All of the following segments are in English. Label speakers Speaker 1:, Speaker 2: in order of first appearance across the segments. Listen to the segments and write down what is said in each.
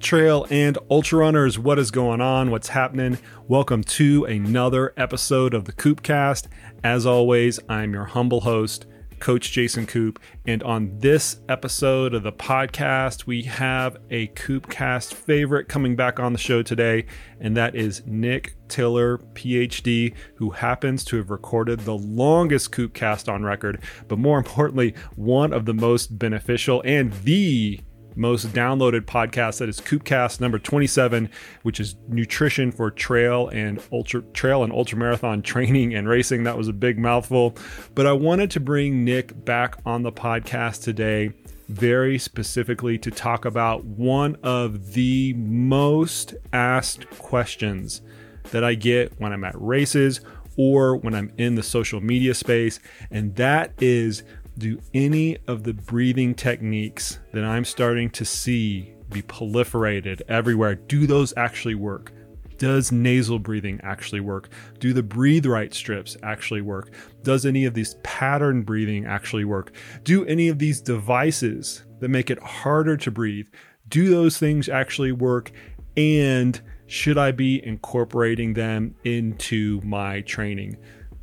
Speaker 1: Trail and ultra runners, what is going on? What's happening? Welcome to another episode of the Koopcast. As always, I'm your humble host, Coach Jason Koop. And on this episode of the podcast, we have a Koopcast favorite coming back on the show today, and that is Nick Tiller, PhD, who happens to have recorded the longest Koopcast on record, but more importantly, one of the most beneficial and the most downloaded podcast that is Koopcast number 27, which is nutrition for trail and ultra trail and ultra marathon training and racing. That was a big mouthful, but I wanted to bring Nick back on the podcast today very specifically to talk about one of the most asked questions that I get when I'm at races or when I'm in the social media space, and that is do any of the breathing techniques that I'm starting to see be proliferated everywhere, do those actually work? Does nasal breathing actually work? Do the breathe right strips actually work? Does any of these pattern breathing actually work? Do any of these devices that make it harder to breathe, do those things actually work? And should I be incorporating them into my training?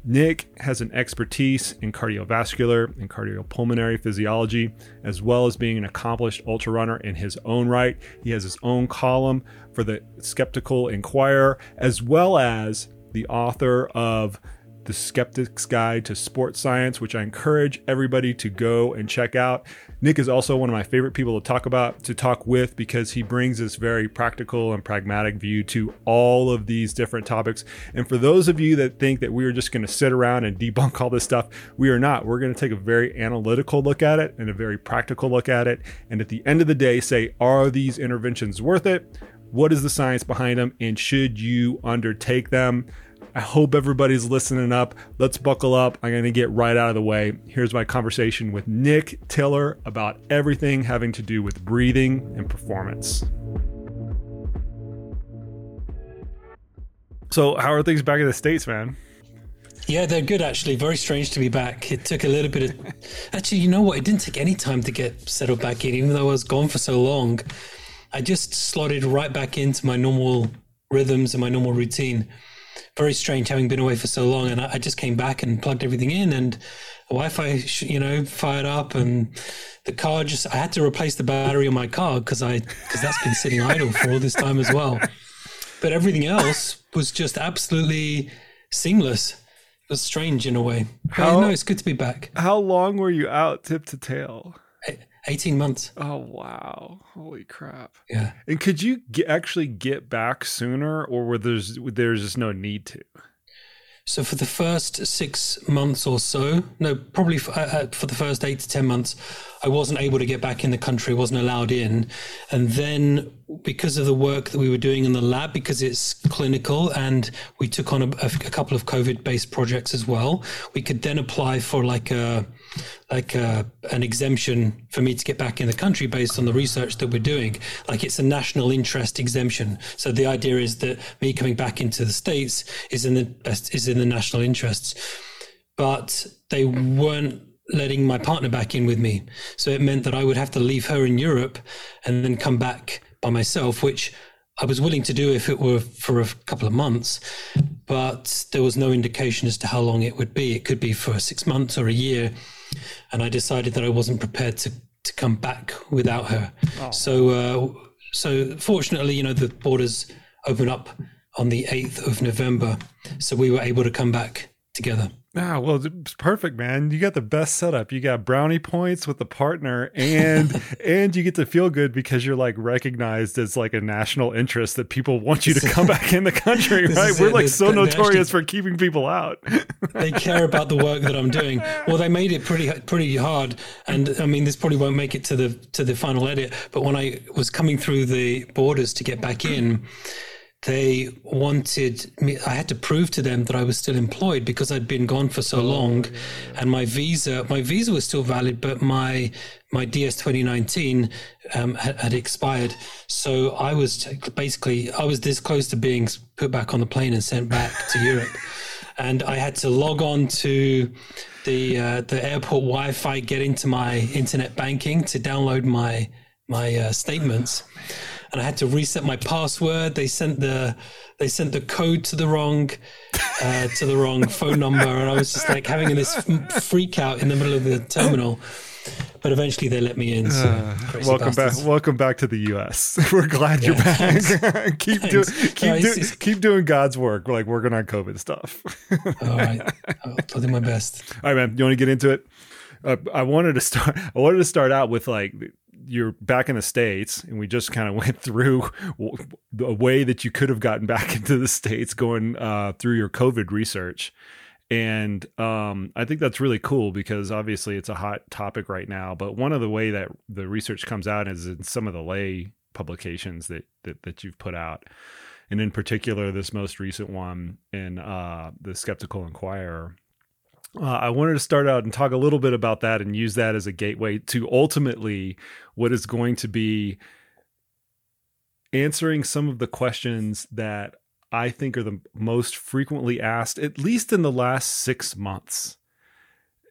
Speaker 1: Nick has an expertise in cardiovascular and cardiopulmonary physiology, as well as being an accomplished ultra runner in his own right. He has his own column for the Skeptical Inquirer, as well as the author of the Skeptic's Guide to Sports Science, which I encourage everybody to go and check out. Nick is also one of my favorite people to talk about, to talk with, because he brings this very practical and pragmatic view to all of these different topics. And for those of you that think that we are just going to sit around and debunk all this stuff, we are not. We're going to take a very analytical look at it and a very practical look at it. And at the end of the day, say, are these interventions worth it? What is the science behind them? And should you undertake them? I hope everybody's listening up. Let's buckle up. I'm going to get right out of the way. Here's my conversation with Nick Tiller about everything having to do with breathing and performance. So, how are things back in the States, man?
Speaker 2: Yeah, they're good actually. Very strange to be back. It took a little bit of. Actually, you know what? It didn't take any time to get settled back in, even though I was gone for so long. I just slotted right back into my normal rhythms and my normal routine very strange having been away for so long. And I, I just came back and plugged everything in and Wi-Fi, you know, fired up and the car just, I had to replace the battery on my car because I, because that's been sitting idle for all this time as well. But everything else was just absolutely seamless. It was strange in a way. But how, no, it's good to be back.
Speaker 1: How long were you out tip to tail?
Speaker 2: 18 months.
Speaker 1: Oh, wow. Holy crap.
Speaker 2: Yeah.
Speaker 1: And could you get, actually get back sooner or were there's, there's just no need to?
Speaker 2: So for the first six months or so, no, probably for, uh, uh, for, the first eight to 10 months, I wasn't able to get back in the country, wasn't allowed in. And then because of the work that we were doing in the lab, because it's clinical and we took on a, a couple of COVID based projects as well, we could then apply for like a, like a, an exemption for me to get back in the country based on the research that we're doing. Like it's a national interest exemption. So the idea is that me coming back into the states is in the best is in the national interests. But they weren't letting my partner back in with me. So it meant that I would have to leave her in Europe and then come back by myself, which I was willing to do if it were for a couple of months, but there was no indication as to how long it would be. It could be for six months or a year. And I decided that I wasn't prepared to, to come back without her. Oh. So, uh, so fortunately, you know, the borders open up on the 8th of November. So we were able to come back together.
Speaker 1: Ah, well, it's perfect, man. You got the best setup. You got brownie points with the partner, and and you get to feel good because you're like recognized as like a national interest that people want you to come back in the country, right? We're like so notorious for keeping people out.
Speaker 2: they care about the work that I'm doing. Well, they made it pretty pretty hard, and I mean, this probably won't make it to the to the final edit. But when I was coming through the borders to get back in they wanted me i had to prove to them that i was still employed because i'd been gone for so oh, long. And my visa my visa was still valid but my my ds 2019 um, had, had, expired. So i was basically i was this close to being put back on the plane and sent back to europe. And I had to log on to the uh, the airport Wi-Fi, get into my internet banking to download my my uh, statements, and I had to reset my password. They sent the they sent the code to the wrong uh, to the wrong phone number, and I was just like having this freak out in the middle of the terminal. But eventually they let me in. So uh,
Speaker 1: welcome
Speaker 2: bastards.
Speaker 1: back. Welcome back to the U.S. We're glad yeah, you're back. keep doing keep, do, keep doing God's work. We're like working on COVID stuff.
Speaker 2: All right, I'll, I'll do my best.
Speaker 1: All right, man. You want to get into it? Uh, I wanted to start. I wanted to start out with like you're back in the states, and we just kind of went through a way that you could have gotten back into the states going uh, through your COVID research and um, I think that's really cool because obviously it's a hot topic right now. But one of the way that the research comes out is in some of the lay publications that that, that you've put out, and in particular this most recent one in uh, the Skeptical Inquirer. Uh, I wanted to start out and talk a little bit about that and use that as a gateway to ultimately what is going to be answering some of the questions that I think are the most frequently asked, at least in the last six months.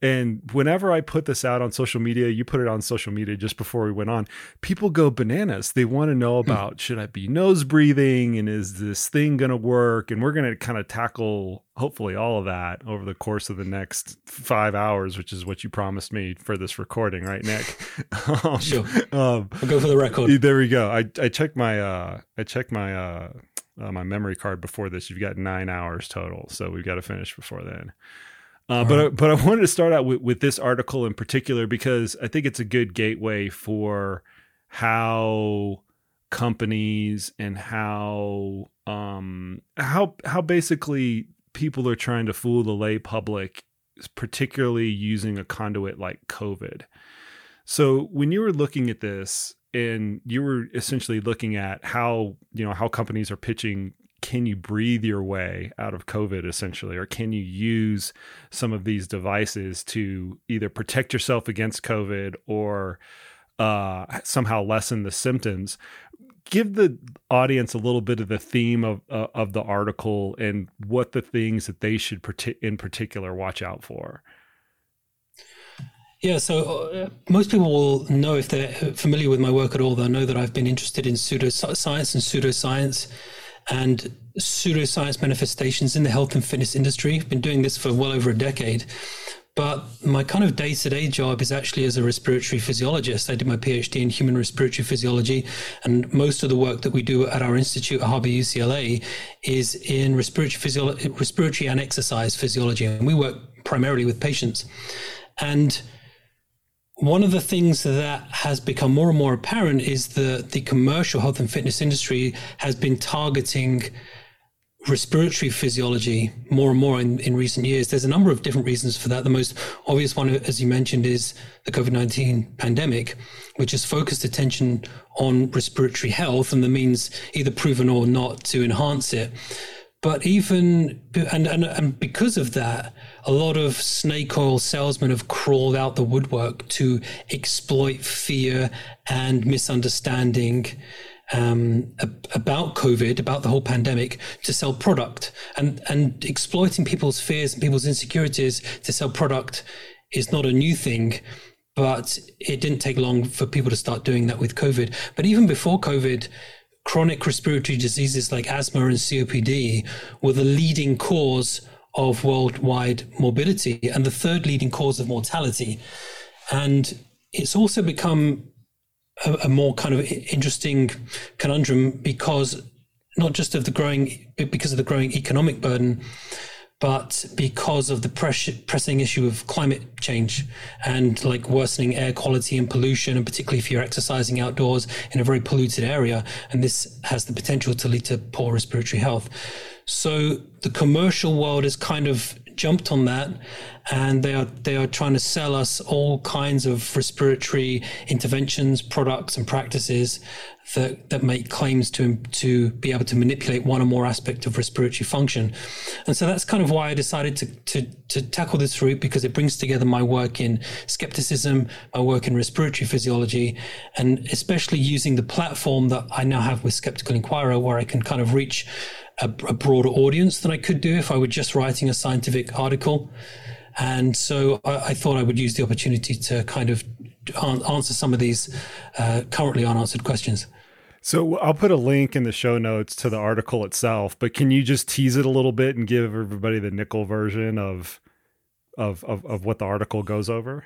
Speaker 1: And whenever I put this out on social media, you put it on social media just before we went on, people go bananas. They want to know hmm. about should I be nose breathing and is this thing going to work? And we're going to kind of tackle hopefully all of that over the course of the next five hours, which is what you promised me for this recording, right, Nick?
Speaker 2: um, sure. Um, I'll go for the record.
Speaker 1: There we go. I, I checked my uh, I checked my uh, uh, my memory card before this. You've got nine hours total, so we've got to finish before then. Uh, but right. but I wanted to start out with, with this article in particular because I think it's a good gateway for how companies and how um how how basically people are trying to fool the lay public, particularly using a conduit like COVID. So when you were looking at this, and you were essentially looking at how you know how companies are pitching can you breathe your way out of covid essentially? Or can you use some of these devices to either protect yourself against covid or uh, somehow lessen the symptoms? Give the audience a little bit of the theme of uh, of the article and what the things that they should in particular watch out for.
Speaker 2: Yeah, so uh, most people will know if they're familiar with my work at all, they'll know that I've been interested in pseudoscience and pseudoscience and pseudoscience manifestations in the health and fitness industry. I've been doing this for well over a decade. But my kind of day to day job is actually as a respiratory physiologist. I did my PhD in human respiratory physiology, and most of the work that we do at our institute at Harbor UCLA is in respiratory, physiology, respiratory and exercise physiology. And we work primarily with patients. And one of the things that has become more and more apparent is that the commercial health and fitness industry has been targeting respiratory physiology more and more in, in recent years. There's a number of different reasons for that. The most obvious one, as you mentioned, is the COVID 19 pandemic, which has focused attention on respiratory health and the means, either proven or not, to enhance it. But even, and, and, and because of that, a lot of snake oil salesmen have crawled out the woodwork to exploit fear and misunderstanding um, about COVID, about the whole pandemic, to sell product and and exploiting people's fears and people's insecurities to sell product is not a new thing. But it didn't take long for people to start doing that with COVID. But even before COVID, chronic respiratory diseases like asthma and COPD were the leading cause of worldwide morbidity and the third leading cause of mortality. And it's also become a, a more kind of interesting conundrum because not just of the growing, because of the growing economic burden, but because of the press- pressing issue of climate change and like worsening air quality and pollution, and particularly if you're exercising outdoors in a very polluted area, and this has the potential to lead to poor respiratory health. So the commercial world is kind of jumped on that and they are they are trying to sell us all kinds of respiratory interventions products and practices that that make claims to to be able to manipulate one or more aspect of respiratory function. And so that's kind of why I decided to to to tackle this route because it brings together my work in skepticism my work in respiratory physiology and especially using the platform that I now have with Skeptical Inquirer where I can kind of reach a, a broader audience than I could do if I were just writing a scientific article. And so I, I, thought I would use the opportunity to kind of answer some of these uh, currently unanswered questions.
Speaker 1: So I'll put a link in the show notes to the article itself, but can you just tease it a little bit and give everybody the nickel version of of of, of what the article goes over?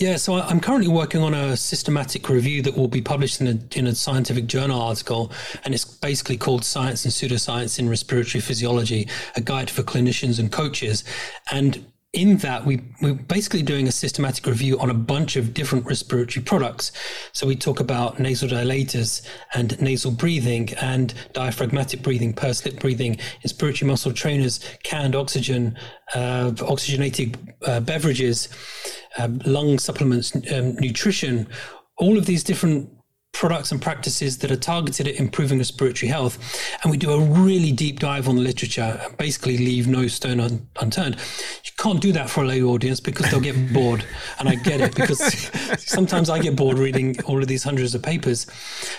Speaker 2: Yeah, so I'm currently working on a systematic review that will be published in a, in a scientific journal article, and it's basically called Science and Pseudoscience in Respiratory Physiology, a guide for clinicians and coaches. And in that we we're basically doing a systematic review on a bunch of different respiratory products. So we talk about nasal dilators and nasal breathing and diaphragmatic breathing pursed lip breathing inspiratory muscle trainers canned oxygen uh, oxygenated uh, beverages uh, lung supplements um, nutrition. All of these different products and practices that are targeted at improving respiratory health. And we do a really deep dive on the literature and basically leave no stone un- unturned. You can't do that for a lay audience because they'll get bored. And I get it because sometimes I get bored reading all of these hundreds of papers.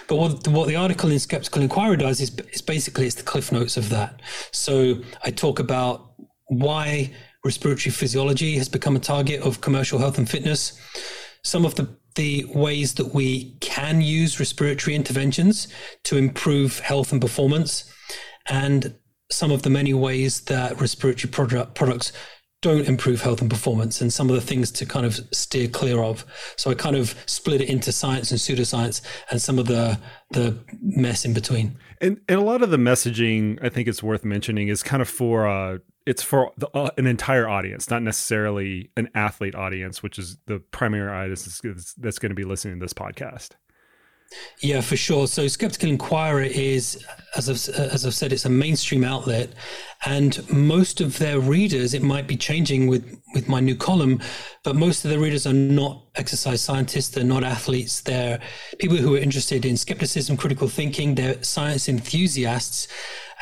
Speaker 2: But what, what the article in Skeptical Inquirer does is, is basically it's the cliff notes of that. So I talk about why respiratory physiology has become a target of commercial health and fitness. Some of the the ways that we can use respiratory interventions to improve health and performance, and some of the many ways that respiratory product, products don't improve health and performance, and some of the things to kind of steer clear of. So I kind of split it into science and pseudoscience, and some of the the mess in between.
Speaker 1: And and a lot of the messaging, I think it's worth mentioning, is kind of for uh, it's for the, uh, an entire audience, not necessarily an athlete audience, which is the primary audience that's, that's going to be listening to this podcast.
Speaker 2: Yeah, for sure. So, Skeptical Inquirer is, as I've, uh, as I've said, it's a mainstream outlet, and most of their readers, it might be changing with with my new column, but most of the readers are not exercise scientists. They're not athletes. They're people who are interested in skepticism, critical thinking. They're science enthusiasts,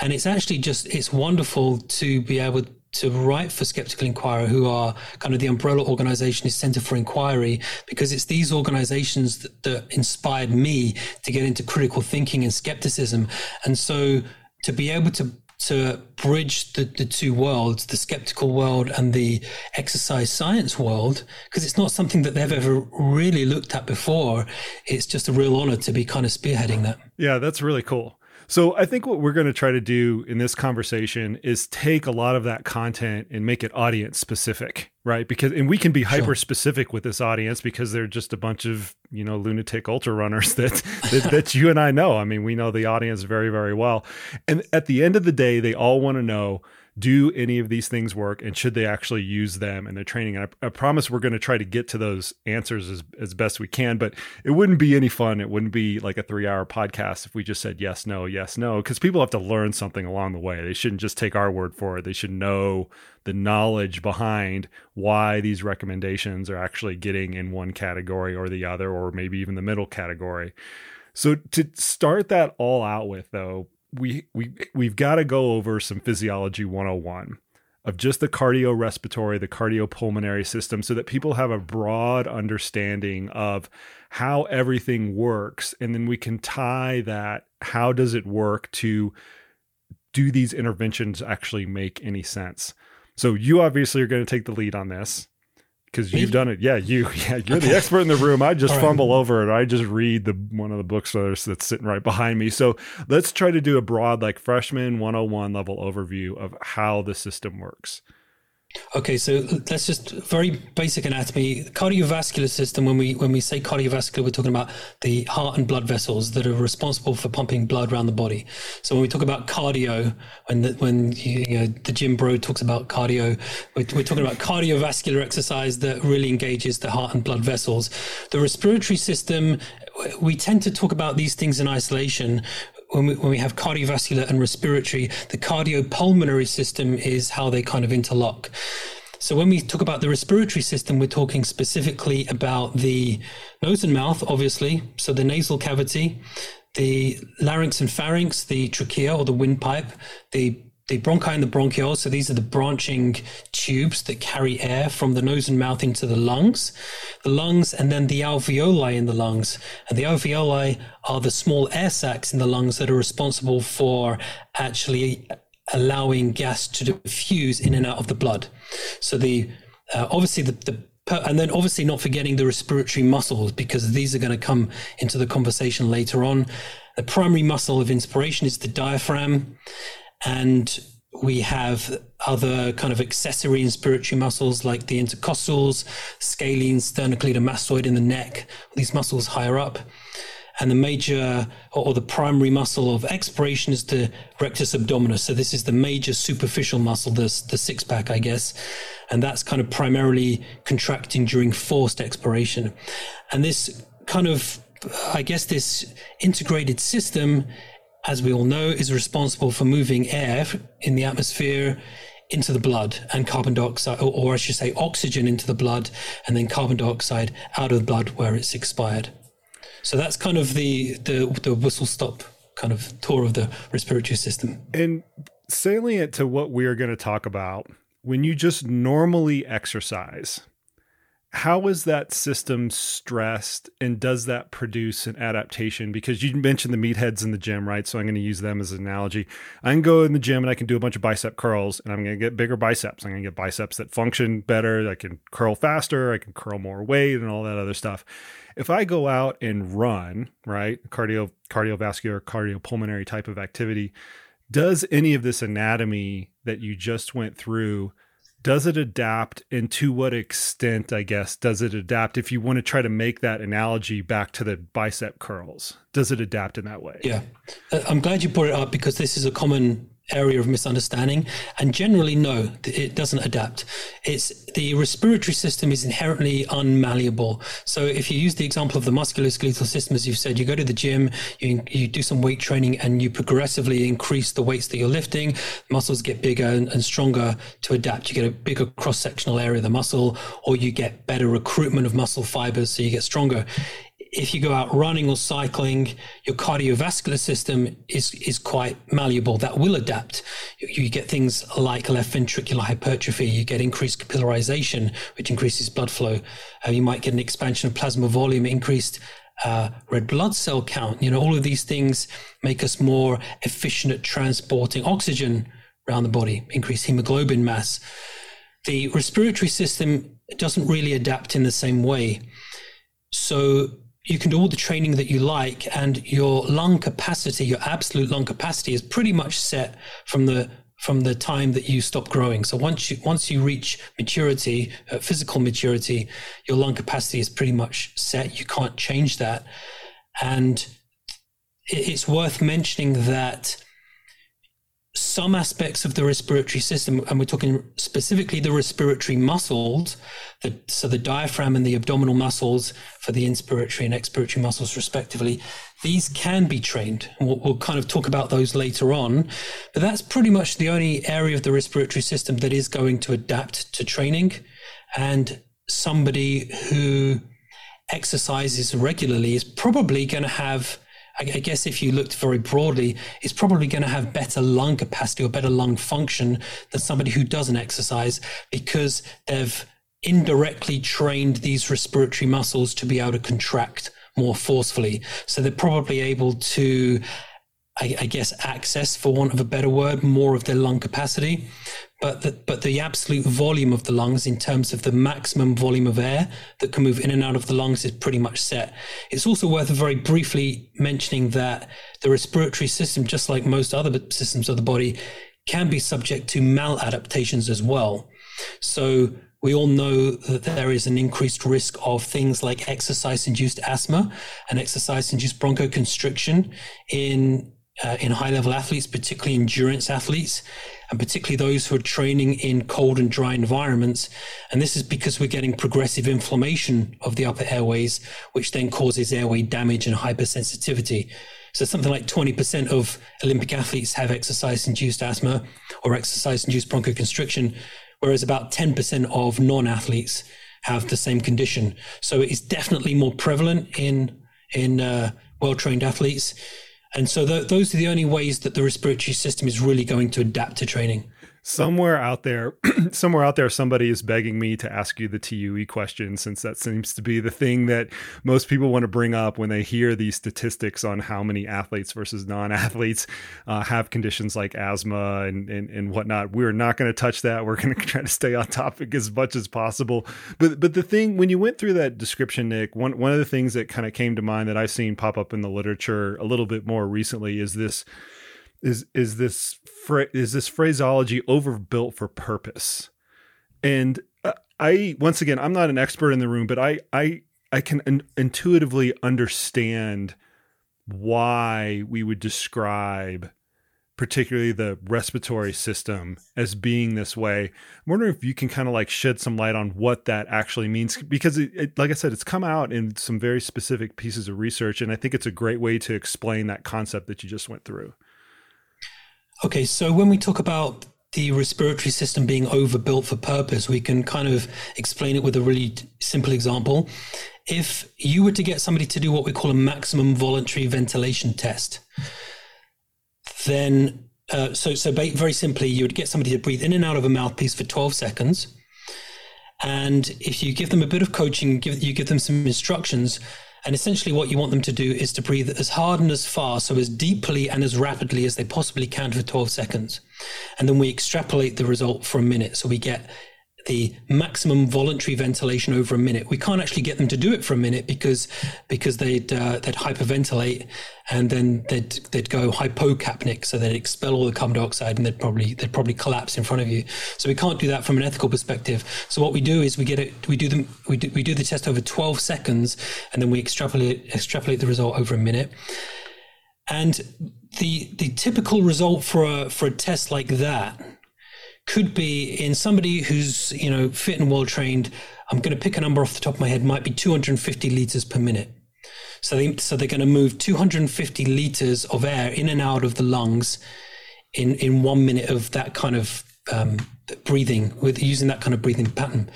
Speaker 2: and it's actually just it's wonderful to be able to write for Skeptical Inquirer, who are kind of the umbrella organization is Center for Inquiry, because it's these organizations that, that inspired me to get into critical thinking and skepticism. And so to be able to to bridge the, the two worlds, the skeptical world and the exercise science world, because it's not something that they've ever really looked at before. It's just a real honor to be kind of spearheading that.
Speaker 1: Yeah, that's really cool. So I think what we're going to try to do in this conversation is take a lot of that content and make it audience specific, right? Because and we can be hyper specific with this audience because they're just a bunch of you know lunatic ultra runners that, that that you and I know. I mean, we know the audience very very well, and at the end of the day, they all want to know do any of these things work and should they actually use them in their training? And I, I, promise we're going to try to get to those answers as, as best we can but it wouldn't be any fun. It wouldn't be like a three hour podcast if we just said yes no yes no because people have to learn something along the way. They shouldn't just take our word for it. They should know the knowledge behind why these recommendations are actually getting in one category or the other or maybe even the middle category. So to start that all out with though we we we've got to go over some physiology 101 of just the cardiorespiratory, the cardiopulmonary system so that people have a broad understanding of how everything works and then we can tie that how does it work to do these interventions actually make any sense. So you obviously are going to take the lead on this because you've done it. Yeah, you. Yeah, you're the expert in the room. I just fumble over it. I just read the one of the books that's sitting right behind me. So let's try to do a broad, like freshman 101 level overview of how the system works.
Speaker 2: Okay, so let's just very basic anatomy. Cardiovascular system. When we when we say cardiovascular, we're talking about the heart and blood vessels that are responsible for pumping blood around the body. So when we talk about cardio, when the, when you, know, the gym Bro talks about cardio, we're, we're talking about cardiovascular exercise that really engages the heart and blood vessels. The respiratory system. We tend to talk about these things in isolation when we, when we have cardiovascular and respiratory, the cardiopulmonary system is how they kind of interlock. So when we talk about the respiratory system, we're talking specifically about the nose and mouth, obviously. So the nasal cavity, the larynx and pharynx, the trachea or the windpipe, the the bronchi and the bronchioles. So these are the branching tubes that carry air from the nose and mouth into the lungs, the lungs, and then the alveoli in the lungs. And the alveoli are the small air sacs in the lungs that are responsible for actually allowing gas to diffuse in and out of the blood. So the uh, obviously the, the and then obviously not forgetting the respiratory muscles because these are going to come into the conversation later on. The primary muscle of inspiration is the diaphragm, and we have other kind of accessory inspiratory muscles like the intercostals, scalene, sternocleidomastoid in the neck, these muscles higher up. And the major or, the primary muscle of expiration is the rectus abdominis. So this is the major superficial muscle, the, the six pack, I guess. And that's kind of primarily contracting during forced expiration. And this kind of, I guess, this integrated system, as we all know, is responsible for moving air in the atmosphere into the blood and carbon dioxide, or, or I should say oxygen into the blood and then carbon dioxide out of the blood where it's expired. So that's kind of the the, the whistle stop kind of tour of the respiratory system.
Speaker 1: And salient to what we're going to talk about, when you just normally exercise, how is that system stressed and does that produce an adaptation? Because you mentioned the meatheads in the gym right? So i'm going to use them as an analogy. I can go in the gym and i can do a bunch of bicep curls and i'm going to get bigger biceps. I'm going to get biceps that function better. I can curl faster. I can curl more weight and all that other stuff. If I go out and run, right, cardio cardiovascular cardiopulmonary type of activity, does any of this anatomy that you just went through does it adapt and to what extent i guess does it adapt if you want to try to make that analogy back to the bicep curls? Does it adapt in that way?
Speaker 2: Yeah. Uh, i'm glad you brought it up because this is a common area of misunderstanding. And generally no it doesn't adapt. It's the respiratory system is inherently unmalleable. So if you use the example of the musculoskeletal system as you've said you go to the gym you, you do some weight training and you progressively increase the weights that you're lifting muscles get bigger and, and stronger to adapt. You get a bigger cross-sectional area of the muscle or you get better recruitment of muscle fibers so you get stronger if you go out running or cycling, your cardiovascular system is is quite malleable. That will adapt. You, you, get things like left ventricular hypertrophy. You get increased capillarization, which increases blood flow. Uh, you might get an expansion of plasma volume, increased uh, red blood cell count. You know, all of these things make us more efficient at transporting oxygen around the body, increase hemoglobin mass. The respiratory system doesn't really adapt in the same way. So you can do all the training that you like and your lung capacity your absolute lung capacity is pretty much set from the from the time that you stop growing. So once you once you reach maturity uh, physical maturity your lung capacity is pretty much set. You can't change that. And it's worth mentioning that some aspects of the respiratory system, and we're talking specifically the respiratory muscles, the, so the diaphragm and the abdominal muscles for the inspiratory and expiratory muscles, respectively, these can be trained. We'll, we'll, kind of talk about those later on. But that's pretty much the only area of the respiratory system that is going to adapt to training. And somebody who exercises regularly is probably going to have I, guess if you looked very broadly, is probably going to have better lung capacity or better lung function than somebody who doesn't exercise because they've indirectly trained these respiratory muscles to be able to contract more forcefully. So they're probably able to, I, I, guess, access, for want of a better word, more of their lung capacity but the, but the absolute volume of the lungs in terms of the maximum volume of air that can move in and out of the lungs is pretty much set. It's also worth very briefly mentioning that the respiratory system, just like most other systems of the body, can be subject to maladaptations as well. So we all know that there is an increased risk of things like exercise induced asthma and exercise induced bronchoconstriction in uh, in high level athletes, particularly endurance athletes and particularly those who are training in cold and dry environments. And this is because we're getting progressive inflammation of the upper airways, which then causes airway damage and hypersensitivity. So something like 20% of Olympic athletes have exercise induced asthma or exercise induced bronchoconstriction, whereas about 10% of non athletes have the same condition. So it is definitely more prevalent in, in uh, well trained athletes. And so th- those are the only ways that the respiratory system is really going to adapt to training
Speaker 1: somewhere out there somewhere out there somebody is begging me to ask you the TUE question since that seems to be the thing that most people want to bring up when they hear these statistics on how many athletes versus non-athletes uh, have conditions like asthma and, and, and whatnot. We're not going to touch that. We're going to try to stay on topic as much as possible. But but the thing when you went through that description Nick one, one of the things that kind of came to mind that I've seen pop up in the literature a little bit more recently is this is is this is this phraseology overbuilt for purpose? And uh, i once again i'm not an expert in the room but i i i can in- intuitively understand why we would describe particularly the respiratory system as being this way. I'm wondering if you can kind of like shed some light on what that actually means because it, it, like i said it's come out in some very specific pieces of research and i think it's a great way to explain that concept that you just went through
Speaker 2: Okay, so when we talk about the respiratory system being overbuilt for purpose, we can kind of explain it with a really simple example. If you were to get somebody to do what we call a maximum voluntary ventilation test, then uh, so so very simply, you would get somebody to breathe in and out of a mouthpiece for 12 seconds, and if you give them a bit of coaching, give you give them some instructions, and essentially, what you want them to do is to breathe as hard and as fast, so as deeply and as rapidly as they possibly can for 12 seconds. And then we extrapolate the result for a minute. So we get the maximum voluntary ventilation over a minute. We can't actually get them to do it for a minute because because they'd uh, they'd hyperventilate and then they'd they'd go hypocapnic, so they'd expel all the carbon dioxide and they'd probably they'd probably collapse in front of you. So we can't do that from an ethical perspective. So what we do is we get it we do them we do, we do the test over 12 seconds and then we extrapolate extrapolate the result over a minute. And the the typical result for a for a test like that could be in somebody who's you know fit and well trained. I'm going to pick a number off the top of my head. Might be 250 liters per minute. So they so they're going to move 250 liters of air in and out of the lungs in in one minute of that kind of um, breathing with using that kind of breathing pattern.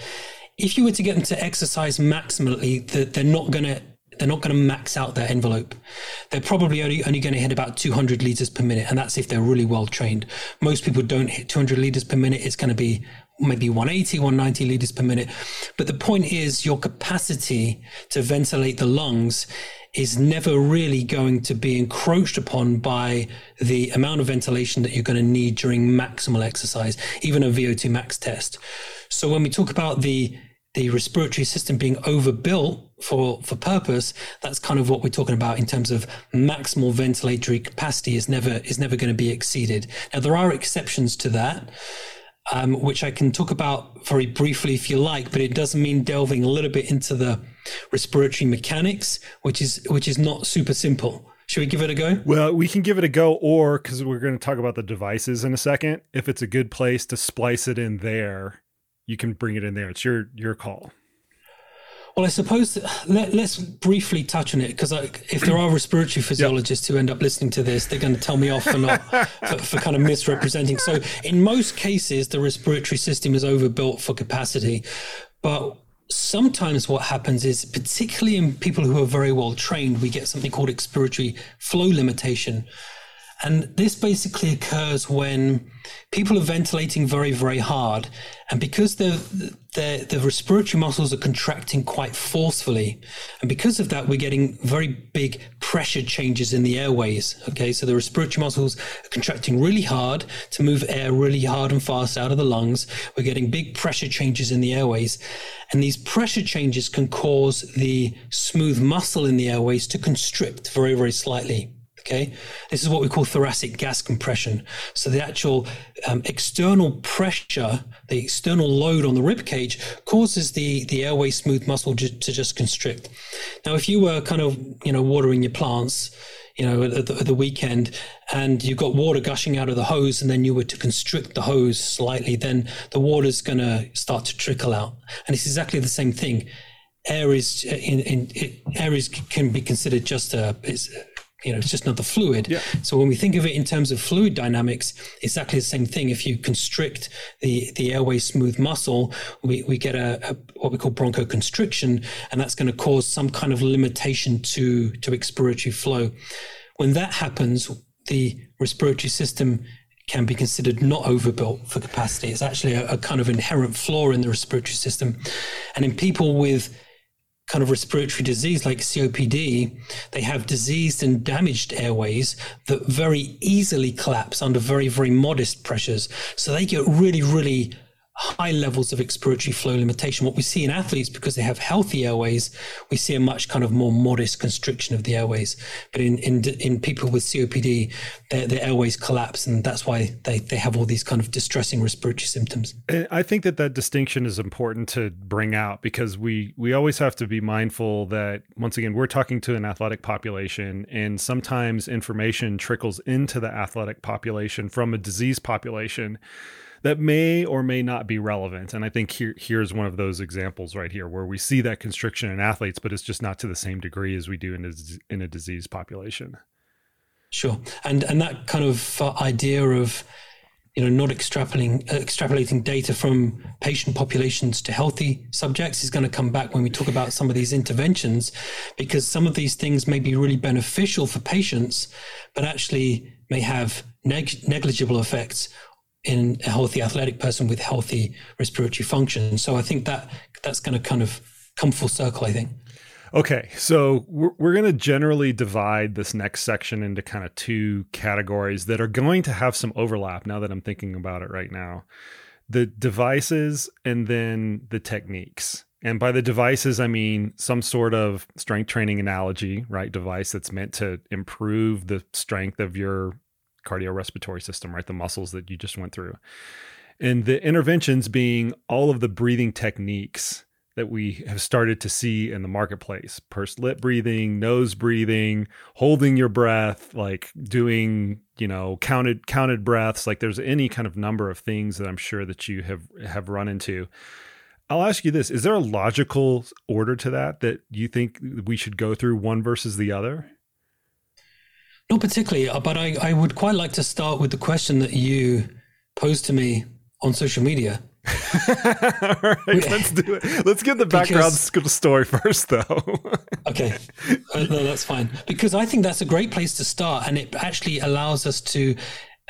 Speaker 2: If you were to get them to exercise maximally, that they're not going to they're not going to max out their envelope. They're probably only, only going to hit about 200 liters per minute, and that's if they're really well trained. Most people don't hit 200 liters per minute. It's going to be maybe 180, 190 liters per minute. But the point is, your capacity to ventilate the lungs is never really going to be encroached upon by the amount of ventilation that you're going to need during maximal exercise, even a VO2 max test. So when we talk about the the respiratory system being overbuilt for for purpose that's kind of what we're talking about in terms of maximal ventilatory capacity is never is never going to be exceeded now there are exceptions to that um, which I can talk about very briefly if you like, but it doesn't mean delving a little bit into the respiratory mechanics, which is which is not super simple. Should we give it a go?
Speaker 1: Well, we can give it a go, or because we're going to talk about the devices in a second, if it's a good place to splice it in there, you can bring it in there. It's your your call.
Speaker 2: Well, I suppose let, us briefly touch on it because if there are respiratory physiologists yep. who end up listening to this, they're going to tell me off for not for, for, kind of misrepresenting. So, in most cases, the respiratory system is overbuilt for capacity, but sometimes what happens is, particularly in people who are very well trained, we get something called expiratory flow limitation, and this basically occurs when people are ventilating very, very hard. And because the, respiratory muscles are contracting quite forcefully, and because of that, we're getting very big pressure changes in the airways. Okay, so the respiratory muscles are contracting really hard to move air really hard and fast out of the lungs. We're getting big pressure changes in the airways. And these pressure changes can cause the smooth muscle in the airways to constrict very, very slightly. Okay, this is what we call thoracic gas compression. So the actual um, external pressure, the external load on the rib cage, causes the the airway smooth muscle to, to just constrict. Now, if you were kind of you know watering your plants, you know at the, at the weekend, and you've got water gushing out of the hose, and then you were to constrict the hose slightly, then the water's going to start to trickle out, and it's exactly the same thing air is in, in, air is can be considered just a you know, it's just another fluid. Yeah. So when we think of it in terms of fluid dynamics, exactly the same thing. If you constrict the, the airway smooth muscle, we, we get a, a what we call bronchoconstriction, and that's going to cause some kind of limitation to, to expiratory flow. when that happens, the respiratory system can be considered not overbuilt for capacity. It's actually a, a, kind of inherent flaw in the respiratory system. And in people with kind of respiratory disease like COPD, they have diseased and damaged airways that very easily collapse under very, very modest pressures. So they get really, really high levels of expiratory flow limitation. What we see in athletes, because they have healthy airways, we see a much kind of more modest constriction of the airways. But in in, in people with COPD, their, their airways collapse, and that's why they, they have all these kind of distressing respiratory symptoms.
Speaker 1: And I think that that distinction is important to bring out because we we always have to be mindful that once again we're talking to an athletic population, and sometimes information trickles into the athletic population from a disease population that may or may not be relevant. And I think here here's one of those examples right here where we see that constriction in athletes, but it's just not to the same degree as we do in a, in a disease population.
Speaker 2: Sure, and and that kind of uh, idea of you know not extrapolating uh, extrapolating data from patient populations to healthy subjects is going to come back when we talk about some of these interventions because some of these things may be really beneficial for patients but actually may have neg- negligible effects in a healthy athletic person with healthy respiratory function. So I think that that's going to kind of come full circle, I think.
Speaker 1: Okay, so we're, we're going to generally divide this next section into kind of two categories that are going to have some overlap now that I'm thinking about it right now the devices and then the techniques. And by the devices, I mean some sort of strength training analogy, right? Device that's meant to improve the strength of your cardiorespiratory system, right? The muscles that you just went through. And the interventions being all of the breathing techniques that we have started to see in the marketplace. Pursed lip breathing nose breathing holding your breath like doing you know counted counted breaths. Like there's any kind of number of things that i'm sure that you have have run into. I'll ask you this. Is there a logical order to that that you think we should go through one versus the other
Speaker 2: not particularly, uh, but I, I would quite like to start with the question that you posed to me on social media.
Speaker 1: All right, let's do it. Let's get the background because, story first, though.
Speaker 2: okay, uh, no, that's fine. Because I think that's a great place to start, and it actually allows us to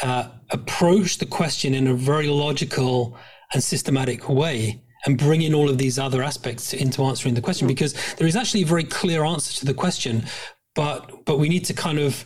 Speaker 2: uh, approach the question in a very logical and systematic way and bring in all of these other aspects into answering the question because there is actually a very clear answer to the question but but we need to kind of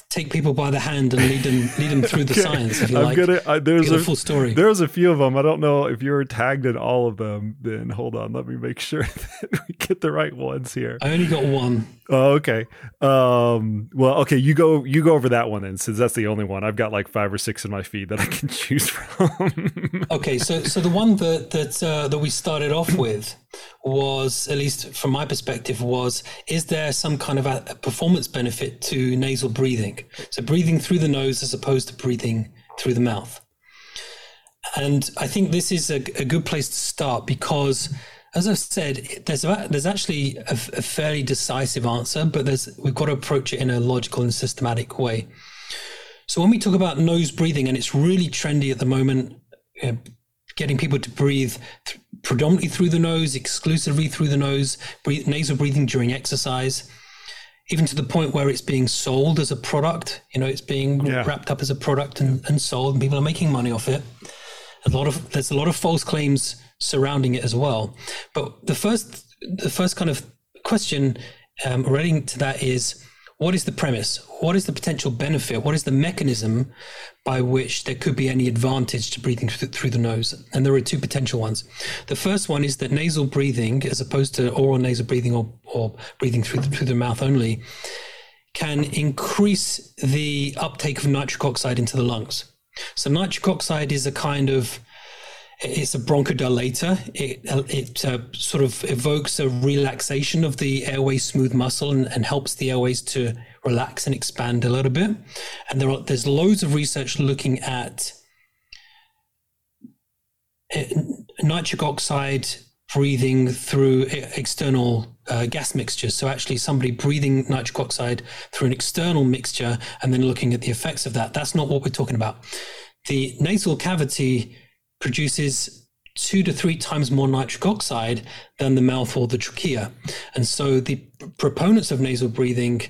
Speaker 2: take people by the hand and lead them lead them through the okay. science. If you I'm like, gonna, uh, there's a full story.
Speaker 1: There's a few of them. I don't know if you're tagged in all of them. Then hold on, let me make sure that we get the right ones here.
Speaker 2: I only got one.
Speaker 1: Oh, okay. Um, well, okay. You go. You go over that one then, since that's the only one. I've got like five or six in my feed that I can choose from.
Speaker 2: okay, so so the one that that uh, that we started off with was, at least from my perspective, was is there some kind of a performance benefit to nasal breathing? So breathing through the nose as opposed to breathing through the mouth. And I think this is a, a good place to start because as I've said, there's there's actually a, a, fairly decisive answer, but there's we've got to approach it in a logical and systematic way. So when we talk about nose breathing, and it's really trendy at the moment, uh, getting people to breathe th- predominantly through the nose, exclusively through the nose, breathe, nasal breathing during exercise, even to the point where it's being sold as a product. You know, it's being yeah. wrapped up as a product and, and sold, and people are making money off it. A lot of there's a lot of false claims surrounding it as well. But the first, the first kind of question um, relating to that is, what is the premise? What is the potential benefit? What is the mechanism by which there could be any advantage to breathing through the nose? And there are two potential ones. The first one is that nasal breathing, as opposed to oral nasal breathing or, or breathing through the, through the mouth only, can increase the uptake of nitric oxide into the lungs. So nitric oxide is a kind of it's a bronchodilator. It, it uh, sort of evokes a relaxation of the airway smooth muscle and, and, helps the airways to relax and expand a little bit. And there are, there's loads of research looking at uh, nitric oxide breathing through external uh, gas mixtures. So actually somebody breathing nitric oxide through an external mixture and then looking at the effects of that. That's not what we're talking about. The nasal cavity produces two to three times more nitric oxide than the mouth or the trachea. And so the proponents of nasal breathing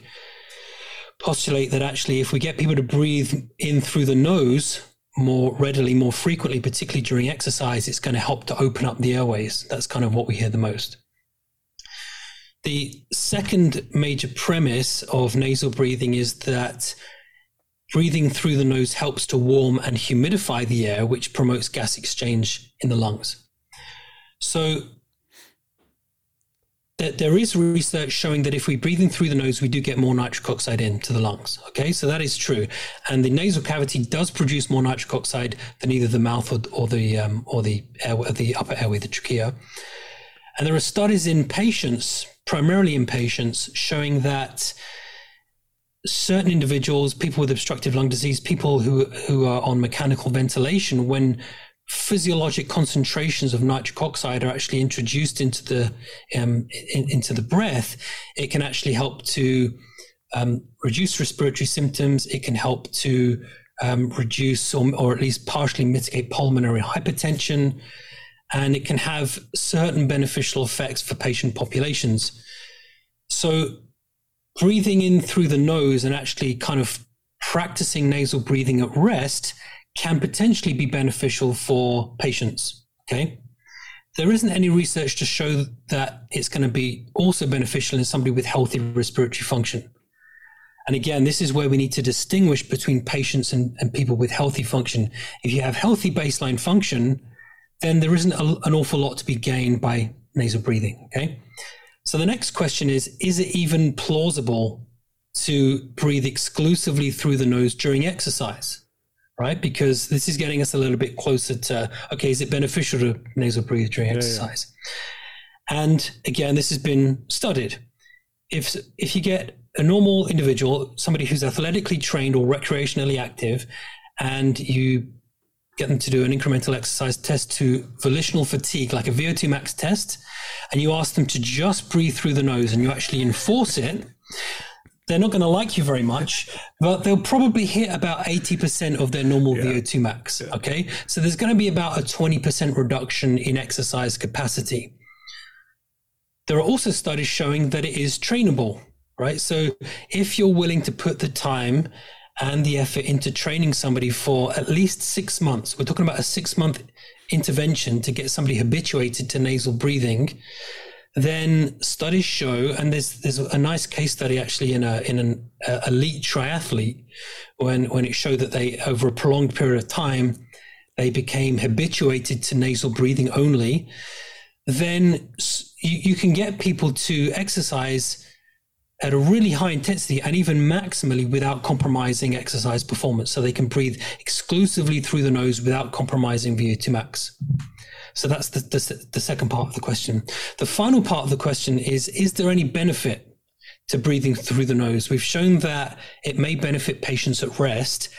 Speaker 2: postulate that actually, if we get people to breathe in through the nose more readily, more frequently, particularly during exercise, it's going to help to open up the airways. That's kind of what we hear the most. The second major premise of nasal breathing is that breathing through the nose helps to warm and humidify the air, which promotes gas exchange in the lungs. So, there is research showing that if we breathe in through the nose, we do get more nitric oxide into the lungs. Okay, so that is true, and the nasal cavity does produce more nitric oxide than either the mouth or, or the um, or the air, the upper airway, the trachea. And there are studies in patients, primarily in patients, showing that certain individuals, people with obstructive lung disease, people who who are on mechanical ventilation, when physiologic concentrations of nitric oxide are actually introduced into the um, in, into the breath, it can actually help to um, reduce respiratory symptoms. It can help to um, reduce or, or, at least partially mitigate pulmonary hypertension, and it can have certain beneficial effects for patient populations. So, breathing in through the nose and actually kind of practicing nasal breathing at rest can potentially be beneficial for patients. Okay. There isn't any research to show that it's going to be also beneficial in somebody with healthy respiratory function. And again, this is where we need to distinguish between patients and, and people with healthy function. If you have healthy baseline function, then there isn't a, an awful lot to be gained by nasal breathing. Okay. So the next question is Is it even plausible to breathe exclusively through the nose during exercise? right? Because this is getting us a little bit closer to okay, is it beneficial to nasal breathe during yeah, exercise? Yeah. And again, this has been studied. If if you get a normal individual, somebody who's athletically trained or recreationally active, and you get them to do an incremental exercise test to volitional fatigue, like a VO2 max test, and you ask them to just breathe through the nose and you actually enforce it, they're not going to like you very much, but they'll probably hit about 80% of their normal yeah. VO2 max. Yeah. Okay. So there's going to be about a 20% reduction in exercise capacity. There are also studies showing that it is trainable, right? So if you're willing to put the time and the effort into training somebody for at least six months, we're talking about a six month intervention to get somebody habituated to nasal breathing then studies show, and there's there's a nice case study actually in a in an uh, elite triathlete when when it showed that they over a prolonged period of time they became habituated to nasal breathing only. Then you, you can get people to exercise at a really high intensity and even maximally without compromising exercise performance. So they can breathe exclusively through the nose without compromising VO2 max. So that's the, the, the second part of the question. The final part of the question is Is there any benefit to breathing through the nose? We've shown that it may benefit patients at rest,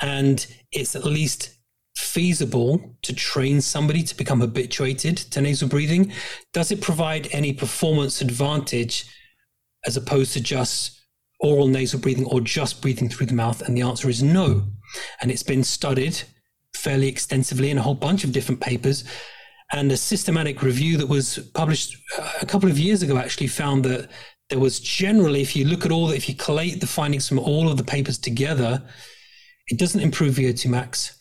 Speaker 2: and it's at least feasible to train somebody to become habituated to nasal breathing? Does it provide any performance advantage as opposed to just oral nasal breathing or just breathing through the mouth? And the answer is no. And it's been studied fairly extensively in a whole bunch of different papers and a systematic review that was published uh, a couple of years ago actually found that there was generally, if you look at all, if you collate the findings from all of the papers together, it doesn't improve VO2 max.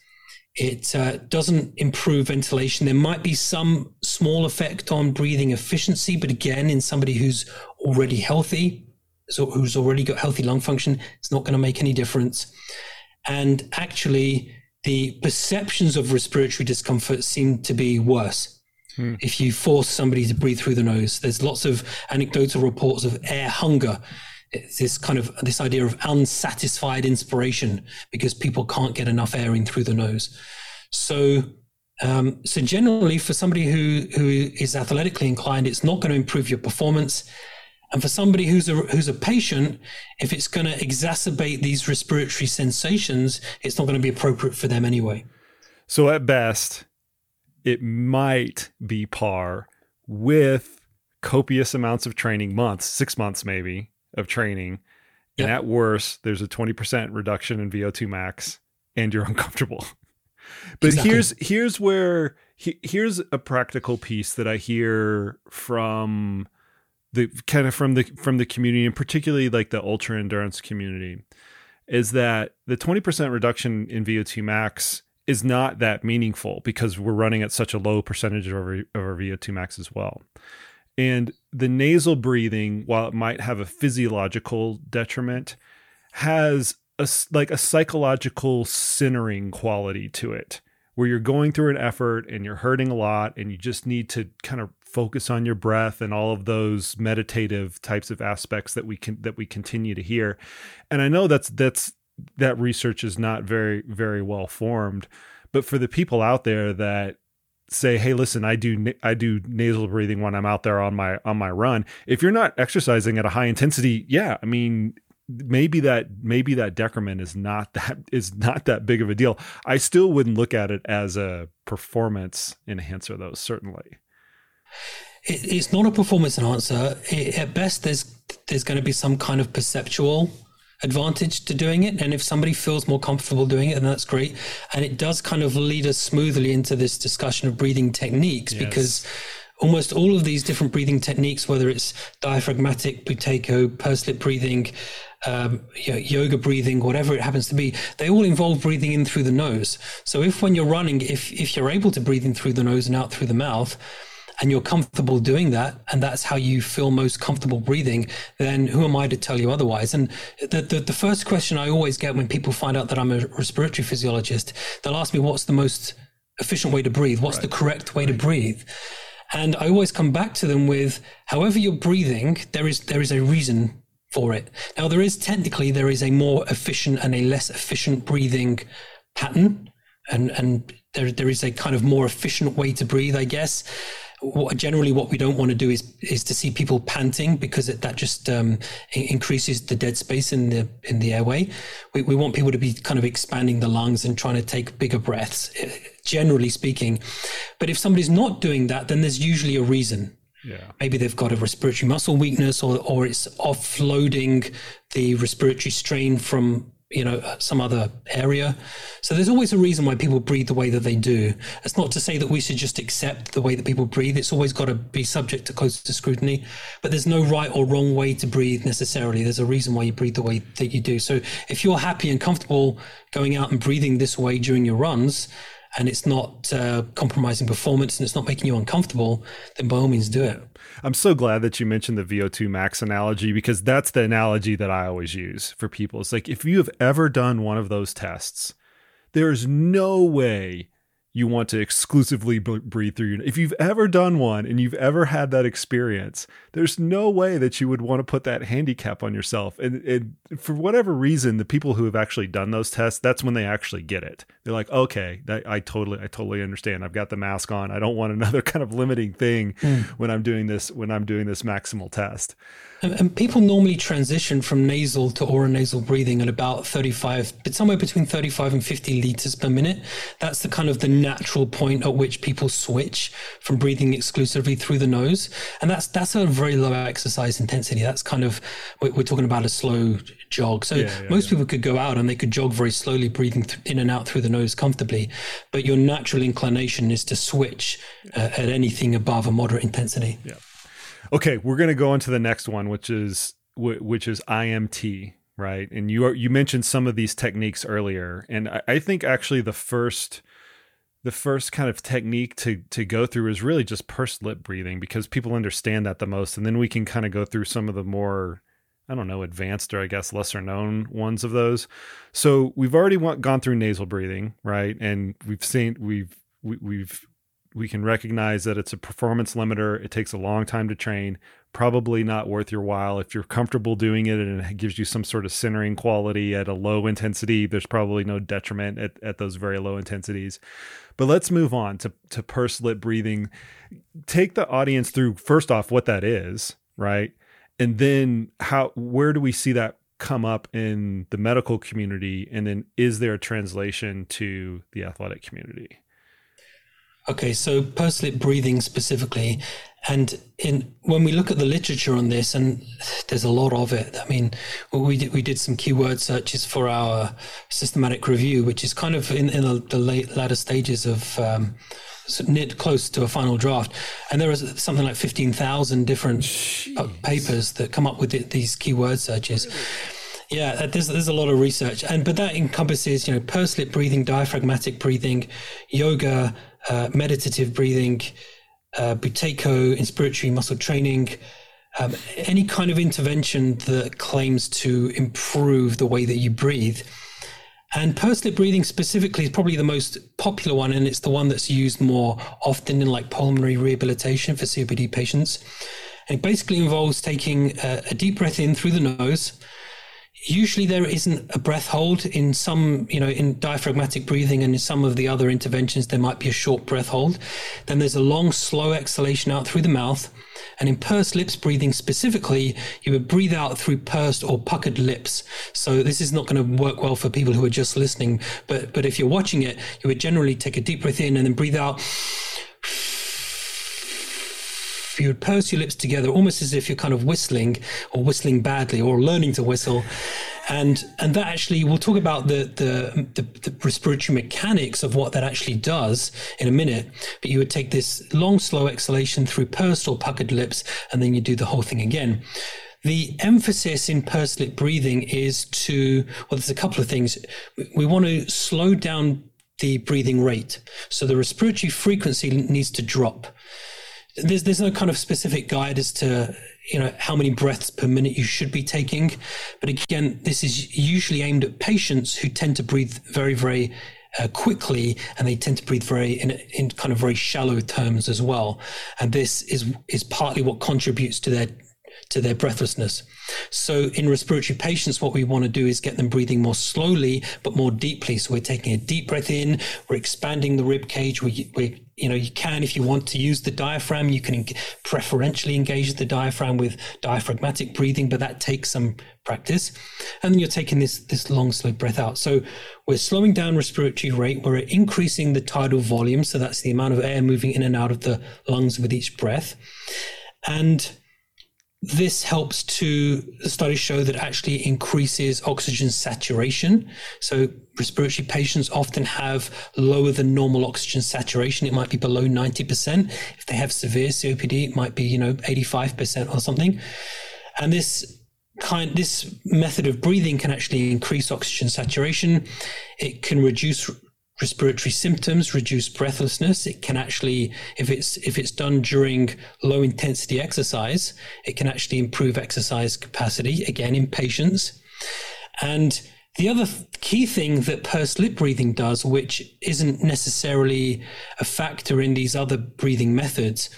Speaker 2: It uh, doesn't improve ventilation. There might be some small effect on breathing efficiency, but again, in somebody who's already healthy, so who's already got healthy lung function, it's not going to make any difference. And actually, the perceptions of respiratory discomfort seem to be worse. Hmm. If you force somebody to breathe through the nose, there's lots of anecdotal reports of air hunger. It's this kind of this idea of unsatisfied inspiration because people can't get enough air in through the nose. So, um, so generally, for somebody who who is athletically inclined, it's not going to improve your performance. And for somebody who's a who's a patient, if it's going to exacerbate these respiratory sensations, it's not going to be appropriate for them anyway.
Speaker 1: So at best, it might be par with copious amounts of training, months, six months maybe of training. And at worst, there's a 20% reduction in VO2 max and you're uncomfortable. but exactly. here's here's where he, here's a practical piece that I hear from the kind of from the from the community and particularly like the ultra endurance community is that the 20% reduction in VO2 max is not that meaningful because we're running at such a low percentage of our, of our VO2 max as well. And the nasal breathing, while it might have a physiological detriment, has a, like a psychological centering quality to it where you're going through an effort and you're hurting a lot and you just need to kind of focus on your breath and all of those meditative types of aspects that we can that we continue to hear. And i know that's that's that research is not very very well formed but for the people out there that say hey listen i do i do nasal breathing when i'm out there on my on my run if you're not exercising at a high intensity yeah i mean maybe that maybe that decrement is not that is not that big of a deal. I still wouldn't look at it as a performance enhancer though certainly
Speaker 2: it, it's not a performance enhancer. It, at best, there's there's going to be some kind of perceptual advantage to doing it. And if somebody feels more comfortable doing it, then that's great. And it does kind of lead us smoothly into this discussion of breathing techniques yes. because almost all of these different breathing techniques, whether it's diaphragmatic, Buteyko, pursed lip breathing, um, yoga breathing, whatever it happens to be, they all involve breathing in through the nose. So if when you're running, if if you're able to breathe in through the nose and out through the mouth, and you're comfortable doing that, and that's how you feel most comfortable breathing, then who am I to tell you otherwise? And the, the, the first question I always get when people find out that I'm a respiratory physiologist, they'll ask me, what's the most efficient way to breathe? What's right. the correct way right. to breathe? And I always come back to them with, however you're breathing, there is there is a reason for it. Now there is technically there is a more efficient and a less efficient breathing pattern, and and there there is a kind of more efficient way to breathe, I guess what, generally what we don't want to do is is to see people panting because it, that just um, increases the dead space in the in the airway. We, we want people to be kind of expanding the lungs and trying to take bigger breaths, eh, generally speaking. But if somebody's not doing that, then there's usually a reason. Yeah. Maybe they've got a respiratory muscle weakness or, or it's offloading the respiratory strain from you know some other area. So there's always a reason why people breathe the way that they do. It's not to say that we should just accept the way that people breathe. It's always got to be subject to close scrutiny but there's no right or wrong way to breathe necessarily. There's a reason why you breathe the way that you do. So if you're happy and comfortable going out and breathing this way during your runs and it's not uh, compromising performance and it's not making you uncomfortable, then by all means do it.
Speaker 1: I'm so glad that you mentioned the VO2 max analogy because that's the analogy that I always use for people. It's like if you have ever done one of those tests, there's no way you want to exclusively breathe through your if you've ever done one and you've ever had that experience there's no way that you would want to put that handicap on yourself. And, and for whatever reason the people who have actually done those tests that's when they actually get it. They're like okay that, i totally i totally understand. I've got the mask on. I don't want another kind of limiting thing mm. when i'm doing this when i'm doing this maximal test
Speaker 2: and, people normally transition from nasal to oronasal breathing at about 35, but somewhere between 35 and 50 liters per minute. That's the kind of the natural point at which people switch from breathing exclusively through the nose. And that's, that's a very low exercise intensity. That's kind of, we're, we're talking about a slow jog. So yeah, yeah, most yeah. people could go out and they could jog very slowly, breathing th- in and out through the nose comfortably. But your natural inclination is to switch uh, at anything above a moderate intensity.
Speaker 1: Yeah. Okay, we're going to go on to the next one, which is which is IMT, right? And you are, you mentioned some of these techniques earlier, and I, I think actually the first the first kind of technique to to go through is really just pursed lip breathing because people understand that the most, and then we can kind of go through some of the more I don't know advanced or I guess lesser known ones of those. So we've already gone through nasal breathing, right? And we've seen we've we, have we have we can recognize that it's a performance limiter. It takes a long time to train. Probably not worth your while. If you're comfortable doing it and it gives you some sort of centering quality at a low intensity, there's probably no detriment at, at those very low intensities. But let's move on to, to pursed lip breathing. Take the audience through, first off, what that is, right? And then how where do we see that come up in the medical community? And then is there a translation to the athletic community?
Speaker 2: Okay, so pursed lip breathing specifically, and in when we look at the literature on this, and there's a lot of it. I mean, we did, we did some keyword searches for our systematic review, which is kind of in, in the late latter stages of um, knit close to a final draft. And there is something like 15,000 different Jeez. papers that come up with it, these keyword searches. Yeah, there's there's a lot of research, and but that encompasses you know pursed lip breathing, diaphragmatic breathing, yoga, uh, meditative breathing, uh, Buteyko, inspiratory muscle training, um, any kind of intervention that claims to improve the way that you breathe. And pursed breathing specifically is probably the most popular one, and it's the one that's used more often in like pulmonary rehabilitation for COPD patients. And it basically involves taking a, a deep breath in through the nose, usually there isn't a breath hold. In some you know in diaphragmatic breathing and in some of the other interventions there might be a short breath hold. Then there's a long slow exhalation out through the mouth. And in pursed lips breathing specifically you would breathe out through pursed or puckered lips. So this is not going to work well for people who are just listening. But but if you're watching it you would generally take a deep breath in and then breathe out you would purse your lips together almost as if you're kind of whistling or whistling badly or learning to whistle. And and that actually we'll talk about the, the the, the respiratory mechanics of what that actually does in a minute. But you would take this long slow exhalation through pursed or puckered lips and then you do the whole thing again. The emphasis in pursed lip breathing is to well there's a couple of things. We want to slow down the breathing rate. So the respiratory frequency needs to drop there's there's no kind of specific guide as to you know how many breaths per minute you should be taking. But again this is usually aimed at patients who tend to breathe very very uh, quickly and they tend to breathe very in, in kind of very shallow terms as well. And this is is partly what contributes to their to their breathlessness. So in respiratory patients, what we want to do is get them breathing more slowly, but more deeply. So we're taking a deep breath in, we're expanding the rib cage. We, we you know, you can, if you want to use the diaphragm, you can preferentially engage the diaphragm with diaphragmatic breathing, but that takes some practice. And then you're taking this, this long, slow breath out. So we're slowing down respiratory rate. We're increasing the tidal volume. So that's the amount of air moving in and out of the lungs with each breath. And this helps to the studies show that actually increases oxygen saturation. So respiratory patients often have lower than normal oxygen saturation. It might be below 90%. If they have severe COPD, it might be, you know, 85% or something. And this kind this method of breathing can actually increase oxygen saturation. It can reduce respiratory symptoms, reduce breathlessness. It can actually, if it's if it's done during low intensity exercise, it can actually improve exercise capacity again in patients. And the other key thing that pursed lip breathing does, which isn't necessarily a factor in these other breathing methods,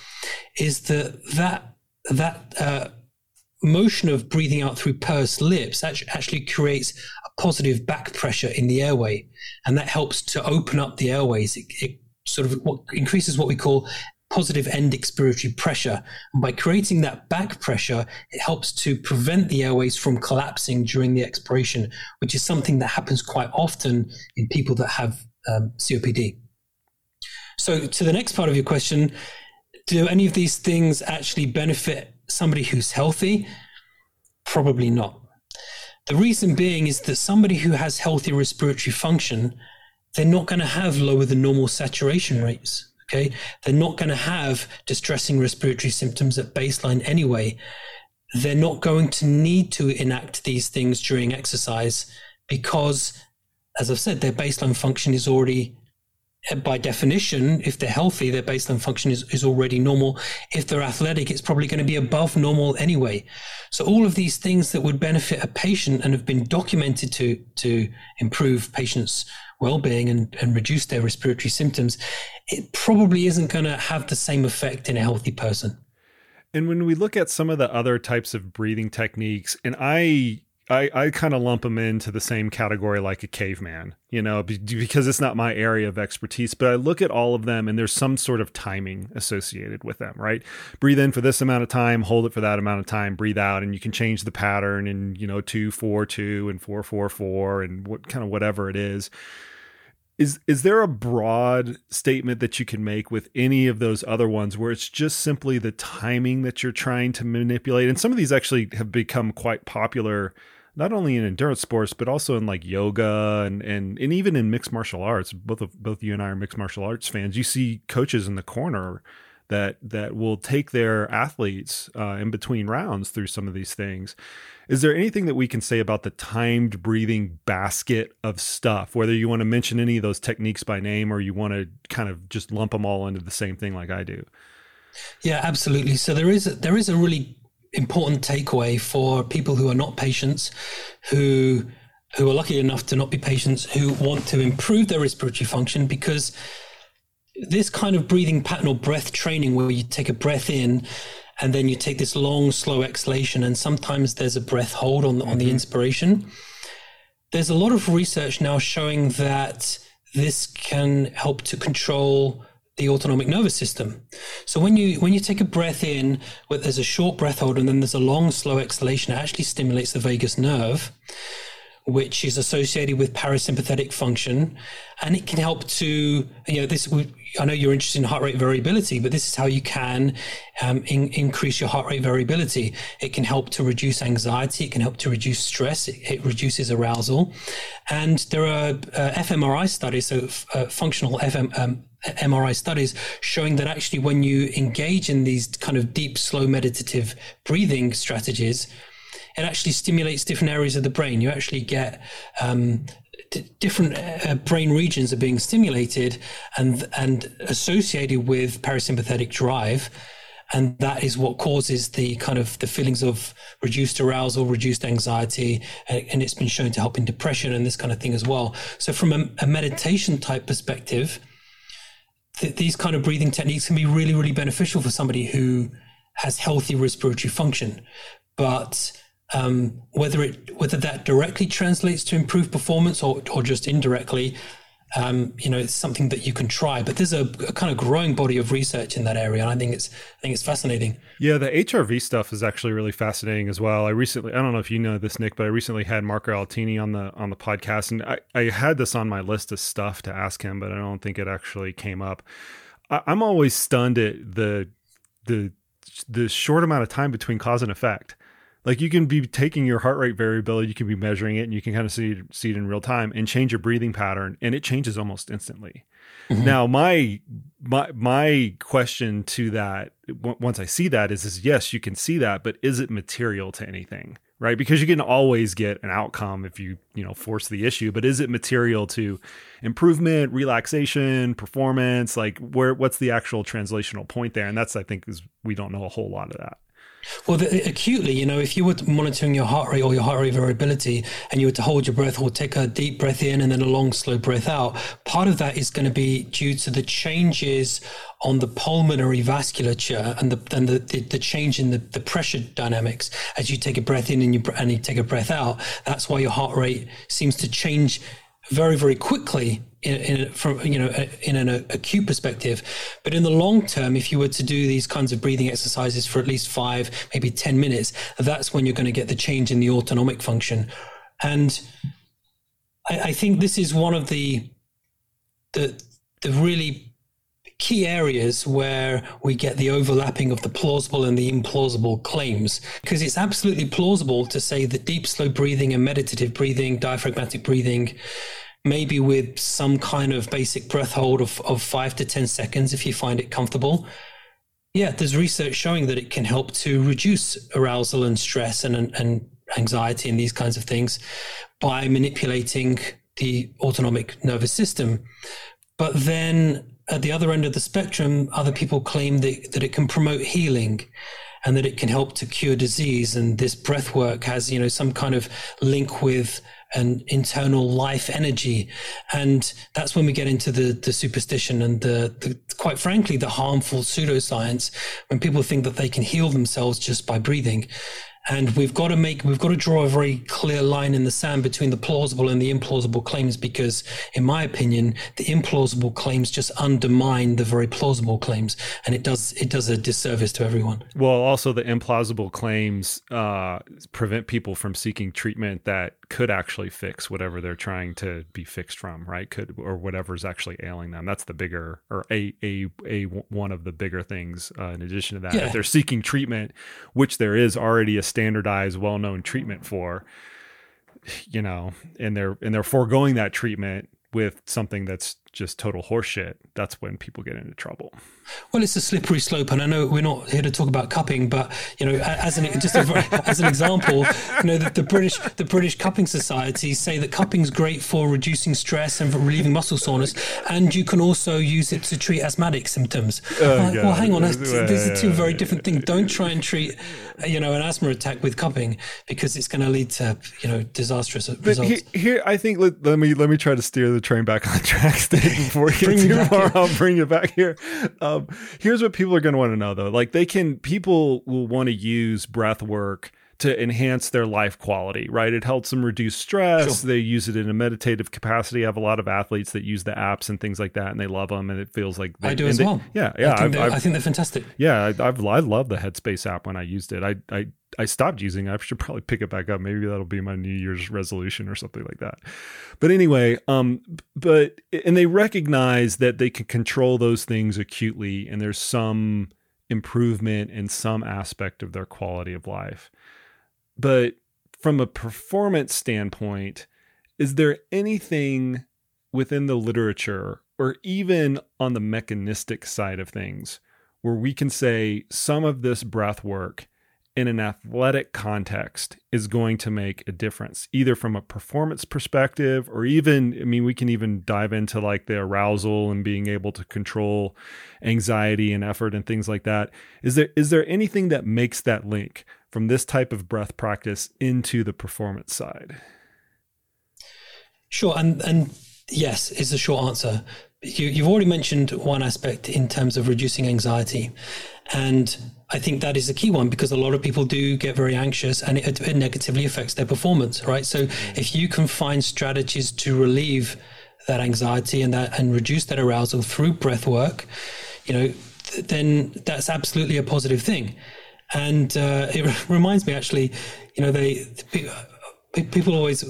Speaker 2: is that that that uh, motion of breathing out through pursed lips actually creates positive back pressure in the airway, and that helps to open up the airways. It, it sort of what increases what we call positive end expiratory pressure. And by creating that back pressure, it helps to prevent the airways from collapsing during the expiration, which is something that happens quite often in people that have um, COPD. So, to the next part of your question, do any of these things actually benefit somebody who's healthy? Probably not. The reason being is that somebody who has healthy respiratory function, they're not going to have lower than normal saturation rates. Okay. They're not going to have distressing respiratory symptoms at baseline anyway. They're not going to need to enact these things during exercise because, as I've said, their baseline function is already by definition, if they're healthy, their baseline function is, is already normal. If they're athletic, it's probably going to be above normal anyway. So all of these things that would benefit a patient and have been documented to to improve patients' well-being and, and reduce their respiratory symptoms, it probably isn't going to have the same effect in a healthy person.
Speaker 1: And when we look at some of the other types of breathing techniques, and I I, I kind of lump them into the same category like a caveman, you know, because it's not my area of expertise. But I look at all of them and there's some sort of timing associated with them, right? Breathe in for this amount of time, hold it for that amount of time, breathe out, and you can change the pattern in, you know, two, four, two, and four, four, four, and what kind of whatever it is. Is is there a broad statement that you can make with any of those other ones where it's just simply the timing that you're trying to manipulate? And some of these actually have become quite popular not only in endurance sports but also in like yoga and and and even in mixed martial arts. Both of both you and I are mixed martial arts fans. You see coaches in the corner that that will take their athletes uh, in between rounds through some of these things. Is there anything that we can say about the timed breathing basket of stuff? Whether you want to mention any of those techniques by name or you want to kind of just lump them all into the same thing like I do.
Speaker 2: Yeah, absolutely. So there is a, there is a really important takeaway for people who are not patients, who who are lucky enough to not be patients, who want to improve their respiratory function because this kind of breathing pattern or breath training where you take a breath in and then you take this long slow exhalation and sometimes there's a breath hold on the, mm-hmm. on the mm-hmm. inspiration there's a lot of research now showing that this can help to control the autonomic nervous system so when you when you take a breath in where there's a short breath hold and then there's a long slow exhalation it actually stimulates the vagus nerve which is associated with parasympathetic function, and it can help to you know this. I know you're interested in heart rate variability, but this is how you can um, in, increase your heart rate variability. It can help to reduce anxiety. It can help to reduce stress. It, it reduces arousal, and there are uh, fMRI studies, so uh, functional FM. Um, MRI studies showing that actually, when you engage in these kind of deep, slow meditative breathing strategies, it actually stimulates different areas of the brain. You actually get um, d- different uh, brain regions are being stimulated and and associated with parasympathetic drive and that is what causes the kind of the feelings of reduced arousal reduced anxiety and it's been shown to help in depression and this kind of thing as well. So from a, a meditation type perspective th- these kind of breathing techniques can be really really beneficial for somebody who has healthy respiratory function. But um, whether it whether that directly translates to improved performance or or just indirectly, um, you know, it's something that you can try. But there's a, a, kind of growing body of research in that area, and I think it's I think it's fascinating.
Speaker 1: Yeah, the HRV stuff is actually really fascinating as well. I recently, I don't know if you know this, Nick, but I recently had Marco Altini on the on the podcast, and I, I had this on my list of stuff to ask him, but I don't think it actually came up. I, I'm always stunned at the the the short amount of time between cause and effect like you can be taking your heart rate variability, you can be measuring it, and you can kind of see see it in real time and change your breathing pattern, and it changes almost instantly. Mm-hmm. Now, my my my question to that once I see that is is yes, you can see that, but is it material to anything? Right? Because you can always get an outcome if you, you know, force the issue, but is it material to improvement, relaxation, performance? Like where what's the actual translational point there? And that's I think is we don't know a whole lot of that.
Speaker 2: Well, the, acutely, you know, if you were monitoring your heart rate or your heart rate variability and you were to hold your breath or take a deep breath in and then a long, slow breath out, part of that is going to be due to the changes on the pulmonary vasculature and the and the, the, the, change in the, the pressure dynamics as you take a breath in and you and you take a breath out. That's why your heart rate seems to change very very quickly in, in, from you know in an acute perspective but in the long term if you were to do these kinds of breathing exercises for at least five maybe 10 minutes that's when you're going to get the change in the autonomic function and I, I think this is one of the the the really key areas where we get the overlapping of the plausible and the implausible claims. Because it's absolutely plausible to say that deep, slow breathing and meditative breathing, diaphragmatic breathing, maybe with some kind of basic breath hold of, of five to 10 seconds if you find it comfortable. Yeah, there's research showing that it can help to reduce arousal and stress and, and anxiety and these kinds of things by manipulating the autonomic nervous system. But then at the other end of the spectrum, other people claim that, that it can promote healing and that it can help to cure disease. And this breath work has, you know, some kind of link with an internal life energy. And that's when we get into the, the superstition and the, the, quite frankly, the harmful pseudoscience when people think that they can heal themselves just by breathing. And we've got to make, we've got to draw a very clear line in the sand between the plausible and the implausible claims, because in my opinion, the implausible claims just undermine the very plausible claims, and it does it does a disservice to everyone.
Speaker 1: Well, also the implausible claims uh, prevent people from seeking treatment that could actually fix whatever they're trying to be fixed from, right? Could or whatever's actually ailing them. That's the bigger or a a a one of the bigger things. Uh, in addition to that, yeah. if they're seeking treatment, which there is already a standardized, well-known treatment for, you know, and they're and they're foregoing that treatment with something that's just total horseshit, that's when people get into trouble.
Speaker 2: Well, it's a slippery slope, and I know we're not here to talk about cupping, but you know, as an just a, as an example, you know, the, the, British the British Cupping Society say that cupping's great for reducing stress and for relieving muscle soreness, and you can also use it to treat asthmatic symptoms. Oh, like, well, hang on, these are two very different things. Don't try and treat, you know, an asthma attack with cupping because it's going to lead to you know disastrous but results.
Speaker 1: Here, I think let, let, me let me try to steer the train back on track. before we get too far, I'll bring it back here. Um, here's what people are going to want to know though. Like they can, people will want to use breath work to enhance their life quality, right? It helps them reduce stress. Sure. They use it in a meditative capacity. I have a lot of athletes that use the apps and things like that, and they love them, and it feels like they,
Speaker 2: I do as they, well.
Speaker 1: Yeah, yeah.
Speaker 2: I think, I've, I've, I think they're fantastic.
Speaker 1: Yeah, I, I've I love the Headspace app when I used it. I I I stopped using. I should probably pick it back up. Maybe that'll be my New Year's resolution or something like that. But anyway, um, but and they recognize that they can control those things acutely, and there's some improvement in some aspect of their quality of life. But from a performance standpoint, is there anything within the literature or even on the mechanistic side of things where we can say some of this breath work in an athletic context is going to make a difference, either from a performance perspective or even, I mean, we can even dive into like the arousal and being able to control anxiety and effort and things like that. Is there is there anything that makes that link from this type of breath practice into the performance side?
Speaker 2: Sure, and and yes is the short answer. You, you've already mentioned one aspect in terms of reducing anxiety, and I think that is a key one because a lot of people do get very anxious and it, it negatively affects their performance, right? So if you can find strategies to relieve that anxiety and that and reduce that arousal through breath work, you know, th- then that's absolutely a positive thing. And uh, it reminds me actually, you know, they people always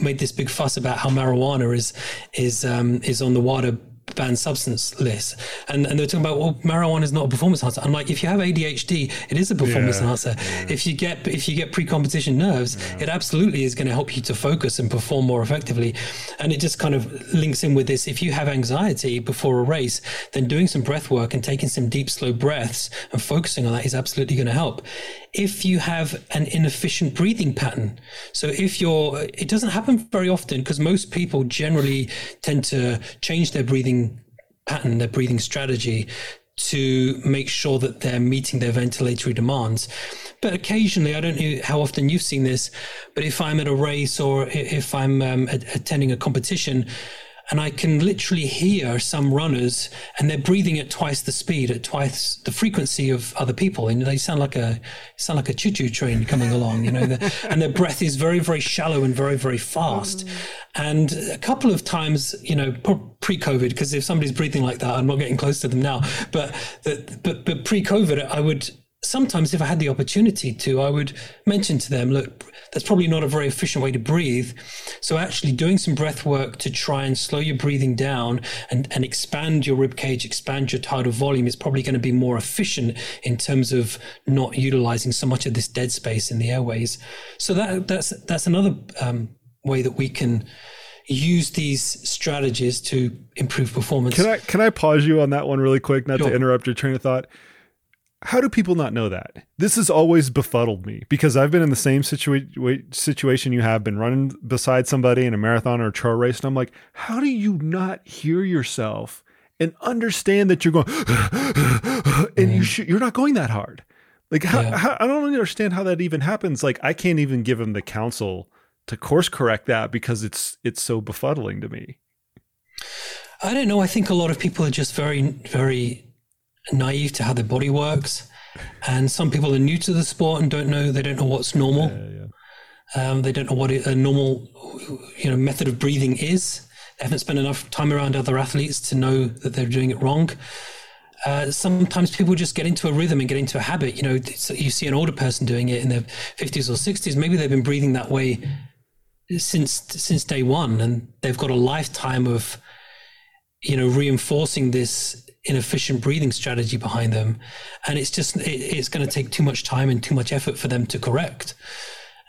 Speaker 2: made this big fuss about how marijuana is is um, is on the WADA banned substance list. And, and they're talking about, well, marijuana is not a performance enhancer. I'm like, if you have ADHD, it is a performance yeah, enhancer. Yeah. If you get if you get pre-competition nerves, yeah. it absolutely is going to help you to focus and perform more effectively. And it just kind of links in with this. If you have anxiety before a race, then doing some breath work and taking some deep, slow breaths and focusing on that is absolutely going to help if you have an inefficient breathing pattern. So if you're, it doesn't happen very often because most people generally tend to change their breathing pattern, their breathing strategy to make sure that they're meeting their ventilatory demands. But occasionally, I don't know how often you've seen this, but if I'm at a race or if I'm um, attending a competition, and I can literally hear some runners and they're breathing at twice the speed, at twice the frequency of other people, and they sound like a sound like a choo-choo train coming along, you know. and their breath is very, very shallow and very, very fast. Mm. And a couple of times, you know, pre-COVID, because if somebody's breathing like that, I'm not getting close to them now. But the, but but pre-COVID, I would sometimes if I had the opportunity to, I would mention to them, look, that's probably not a very efficient way to breathe. So actually doing some breath work to try and slow your breathing down and, and expand your rib cage, expand your tidal volume is probably going to be more efficient in terms of not utilizing so much of this dead space in the airways. So that that's that's another um, way that we can use these strategies to improve performance.
Speaker 1: Can I can I pause you on that one really quick, not sure. to interrupt your train of thought? How do people not know that? This has always befuddled me because I've been in the same situa- situation you have been running beside somebody in a marathon or a trail race. And I'm like, how do you not hear yourself and understand that you're going, and you mm-hmm. sh- you're not going that hard? Like, how, yeah. how, I don't understand how that even happens. Like, I can't even give him the counsel to course correct that because it's it's so befuddling to me.
Speaker 2: I don't know. I think a lot of people are just very, very naive to how their body works, and some people are new to the sport and don't know they don't know what's normal. Yeah, yeah. Um, they don't know what a normal, you know, method of breathing is. They haven't spent enough time around other athletes to know that they're doing it wrong. Uh, sometimes people just get into a rhythm and get into a habit. You know, you see an older person doing it in their 50s or 60s. Maybe they've been breathing that way since since day one, and they've got a lifetime of, you know, reinforcing this inefficient breathing strategy behind them and it's just it, it's going to take too much time and too much effort for them to correct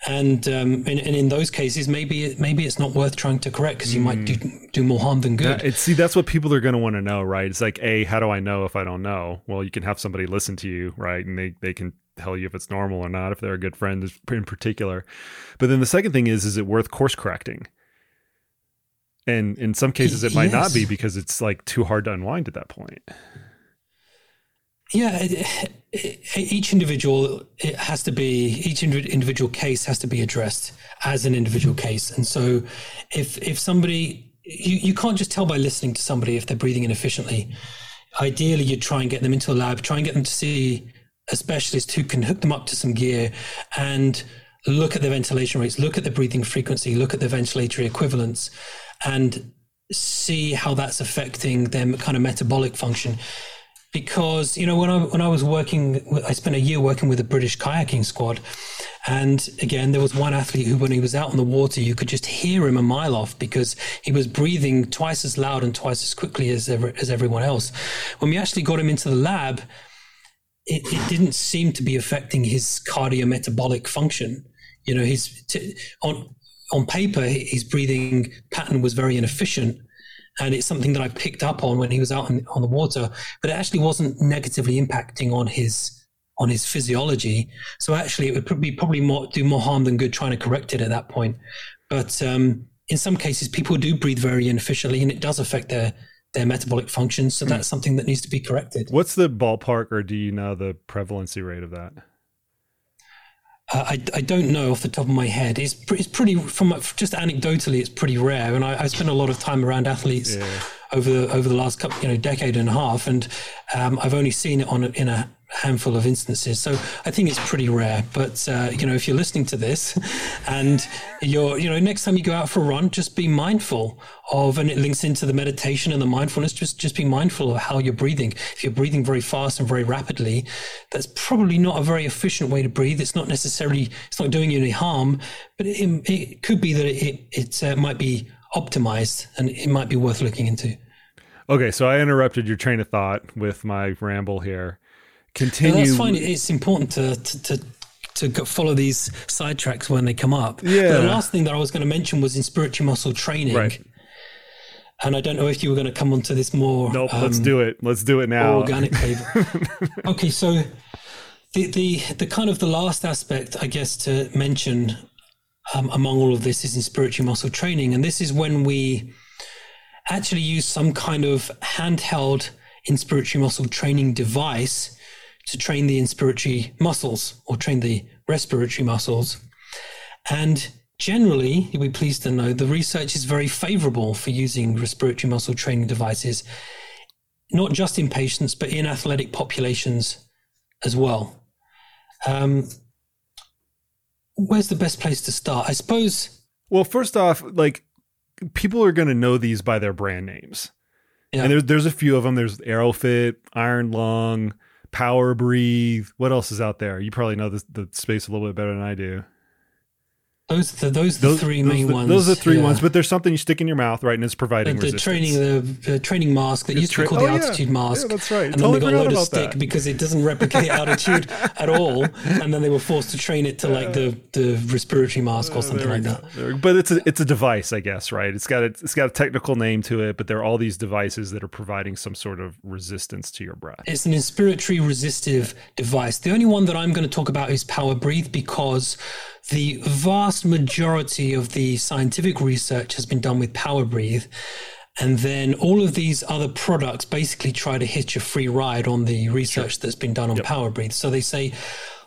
Speaker 2: and um, and, and, in those cases, maybe it, maybe it's not worth trying to correct because you mm. might do, do more harm than good.
Speaker 1: That, see, that's what people are going to want to know, right? It's like, a, how do I know if I don't know? Well, you can have somebody listen to you, right, and they they can tell you if it's normal or not if they're a good friend in particular. But then the second thing is, is it worth course correcting? And in some cases, it might yes. not be because it's like too hard to unwind at that point.
Speaker 2: Yeah, it, it, each individual it has to be each individual case has to be addressed as an individual mm-hmm. case, and so if if somebody you, you can't just tell by listening to somebody if they're breathing inefficiently. Ideally, you'd try and get them into a lab, try and get them to see a specialist who can hook them up to some gear and look at the ventilation rates, look at the breathing frequency, look at the ventilatory equivalents, and see how that's affecting their kind of metabolic function because you know when I when I was working, I spent a year working with a British kayaking squad, and again there was one athlete who, when he was out on the water, you could just hear him a mile off because he was breathing twice as loud and twice as quickly as ever, as everyone else. When we actually got him into the lab, it, it didn't seem to be affecting his cardiometabolic function. You know, his t- on on paper his breathing pattern was very inefficient and it's something that I picked up on when he was out on, on the water, but it actually wasn't negatively impacting on his on his physiology. So actually, it would be probably more do more harm than good trying to correct it at that point. But um, in some cases, people do breathe very inefficiently, and it does affect their their metabolic functions. So mm. that's something that needs to be corrected.
Speaker 1: What's the ballpark, or do you know the prevalency rate of that?
Speaker 2: Uh, I, I don't know off the top of my head. It's, it's pretty, from just anecdotally, it's pretty rare. And I, I spent a lot of time around athletes yeah. over the over the last couple, you know, decade and a half, and um, I've only seen it on in a handful of instances. So I think it's pretty rare. But uh, you know, if you're listening to this, and you're, you know, next time you go out for a run, just be mindful of, and it links into the meditation and the mindfulness. Just just be mindful of how you're breathing. If you're breathing very fast and very rapidly, that's probably not a very efficient way to breathe. It's not necessarily, it's not doing you any harm, but it, it could be that it it uh, might be optimized, and it might be worth looking into.
Speaker 1: Okay, so I interrupted your train of thought with my ramble here continue.
Speaker 2: that's fine. It's important to, to, to to follow these sidetracks when they come up.
Speaker 1: Yeah.
Speaker 2: But the last thing that I was going to mention was inspiratory muscle training.
Speaker 1: Right.
Speaker 2: And I don't know if you were going to come onto this more.
Speaker 1: Nope. Um, let's do it. Let's do it now.
Speaker 2: Organically. okay. So the, the the kind of the last aspect, I guess, to mention um, among all of this is inspiratory muscle training, and this is when we actually use some kind of handheld inspiratory muscle training device to train the inspiratory muscles or train the respiratory muscles. And generally, you'll be pleased to know the research is very favorable for using respiratory muscle training devices, not just in patients, but in athletic populations as well. Um, where's the best place to start? I suppose.
Speaker 1: Well, first off, like people are going to know these by their brand names. Yeah. And there's there's a few of them. There's Airofit, Iron Lung, Power Breathe. What else is out there? You probably know the, the space a little bit better than I do.
Speaker 2: Those the those the three
Speaker 1: those
Speaker 2: main
Speaker 1: the,
Speaker 2: ones.
Speaker 1: Those are the three yeah. ones, but there's something you stick in your mouth, right? And it's providing
Speaker 2: the,
Speaker 1: the
Speaker 2: training the, training mask that it's used to be called tra- the oh, altitude
Speaker 1: yeah.
Speaker 2: mask.
Speaker 1: Yeah, that's right.
Speaker 2: And totally then they got a load of stick that. because it doesn't replicate altitude at all. And then they were forced to train it to like the, the respiratory mask or uh, something like that.
Speaker 1: But it's a it's a device, I guess, right? It's got a, it's got a technical name to it, but there are all these devices that are providing some sort of resistance to your breath.
Speaker 2: It's an inspiratory resistive device. The only one that I'm going to talk about is Power Breathe because the vast majority of the scientific research has been done with Power Breathe. And then all of these other products basically try to hitch a free ride on the research sure. that's been done on yep. Power Breathe. So they say,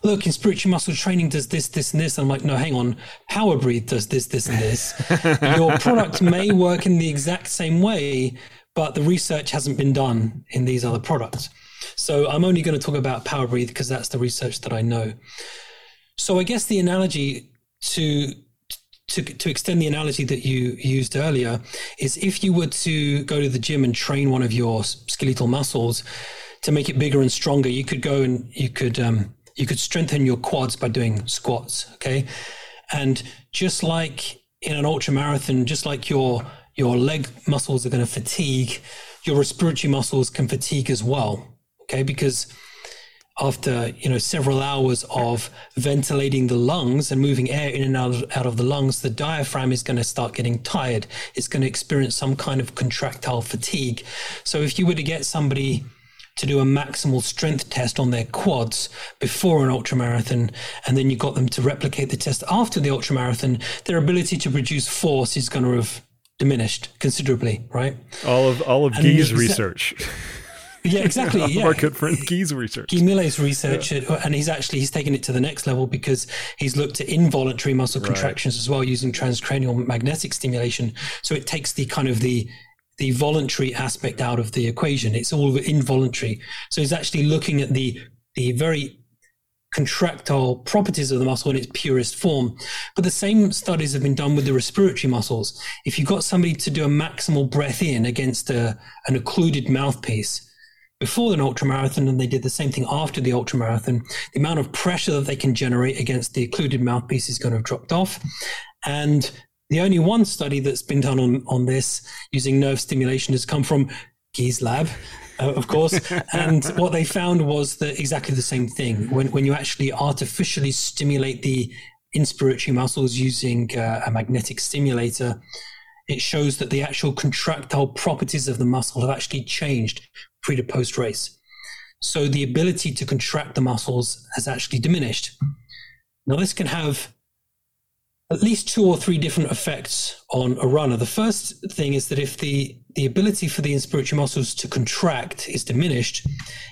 Speaker 2: look, inspiratory muscle training does this, this, and this. And I'm like, no, hang on. Power Breathe does this, this, and this. Your product may work in the exact same way, but the research hasn't been done in these other products. So I'm only going to talk about Power Breathe because that's the research that I know. So I guess the analogy to to, to extend the analogy that you used earlier is if you were to go to the gym and train one of your skeletal muscles to make it bigger and stronger, you could go and you could um, you could strengthen your quads by doing squats. Okay, and just like in an ultra marathon, just like your your leg muscles are going to fatigue, your respiratory muscles can fatigue as well. Okay, because after you know several hours of ventilating the lungs and moving air in and out of, out of the lungs, the diaphragm is going to start getting tired. It's going to experience some kind of contractile fatigue. So if you were to get somebody to do a maximal strength test on their quads before an ultramarathon, and then you got them to replicate the test after the ultramarathon, their ability to produce force is going to have diminished considerably, right?
Speaker 1: All of all of Guy's research.
Speaker 2: Yeah, exactly. yeah.
Speaker 1: Our good friend Guy's research.
Speaker 2: Guy Millet's research, yeah. And he's actually he's taken it to the next level because he's looked at involuntary muscle contractions as well using transcranial magnetic stimulation. So it takes the kind of the the voluntary aspect out of the equation. It's all involuntary. So he's actually looking at the the very contractile properties of the muscle in its purest form. But the same studies have been done with the respiratory muscles. If you've got somebody to do a maximal breath in against a, an occluded mouthpiece before an ultramarathon, and they did the same thing after the ultramarathon, the amount of pressure that they can generate against the occluded mouthpiece is going to have dropped off. And the only one study that's been done on, on this using nerve stimulation has come from Guy's lab, uh, of course. and what they found was that exactly the same thing. When, when you actually artificially stimulate the inspiratory muscles using uh, a magnetic stimulator, it shows that the actual contractile properties of the muscle have actually changed pre to post race. So the ability to contract the muscles has actually diminished. Now, this can have at least two or three different effects on a runner. The first thing is that if the the ability for the inspiratory muscles to contract is diminished,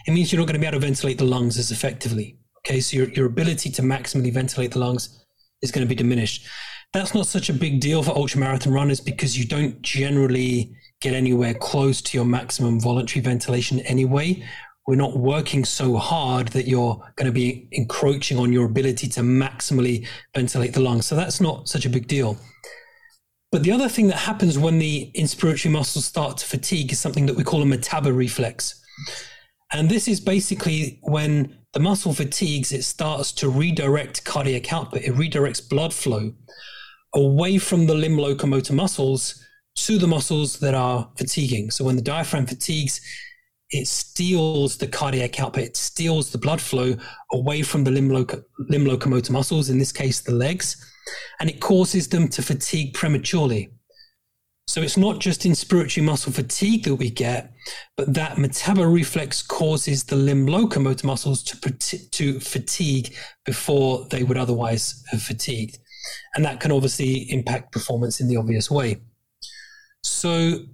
Speaker 2: it means you're not going to be able to ventilate the lungs as effectively. Okay, so your, your ability to maximally ventilate the lungs is going to be diminished. That's not such a big deal for ultramarathon runners because you don't generally get anywhere close to your maximum voluntary ventilation anyway we're not working so hard that you're going to be encroaching on your ability to maximally ventilate the lungs. So that's not such a big deal. But the other thing that happens when the inspiratory muscles start to fatigue is something that we call a metabo reflex. And this is basically when the muscle fatigues, it starts to redirect cardiac output, it redirects blood flow away from the limb locomotor muscles to the muscles that are fatiguing. So when the diaphragm fatigues, it steals the cardiac output, it steals the blood flow away from the limb, limb locomotor muscles, in this case, the legs, and it causes them to fatigue prematurely. So it's not just inspiratory muscle fatigue that we get, but that metabo reflex causes the limb locomotor muscles to, to fatigue before they would otherwise have fatigued. And that can obviously impact performance in the obvious way. So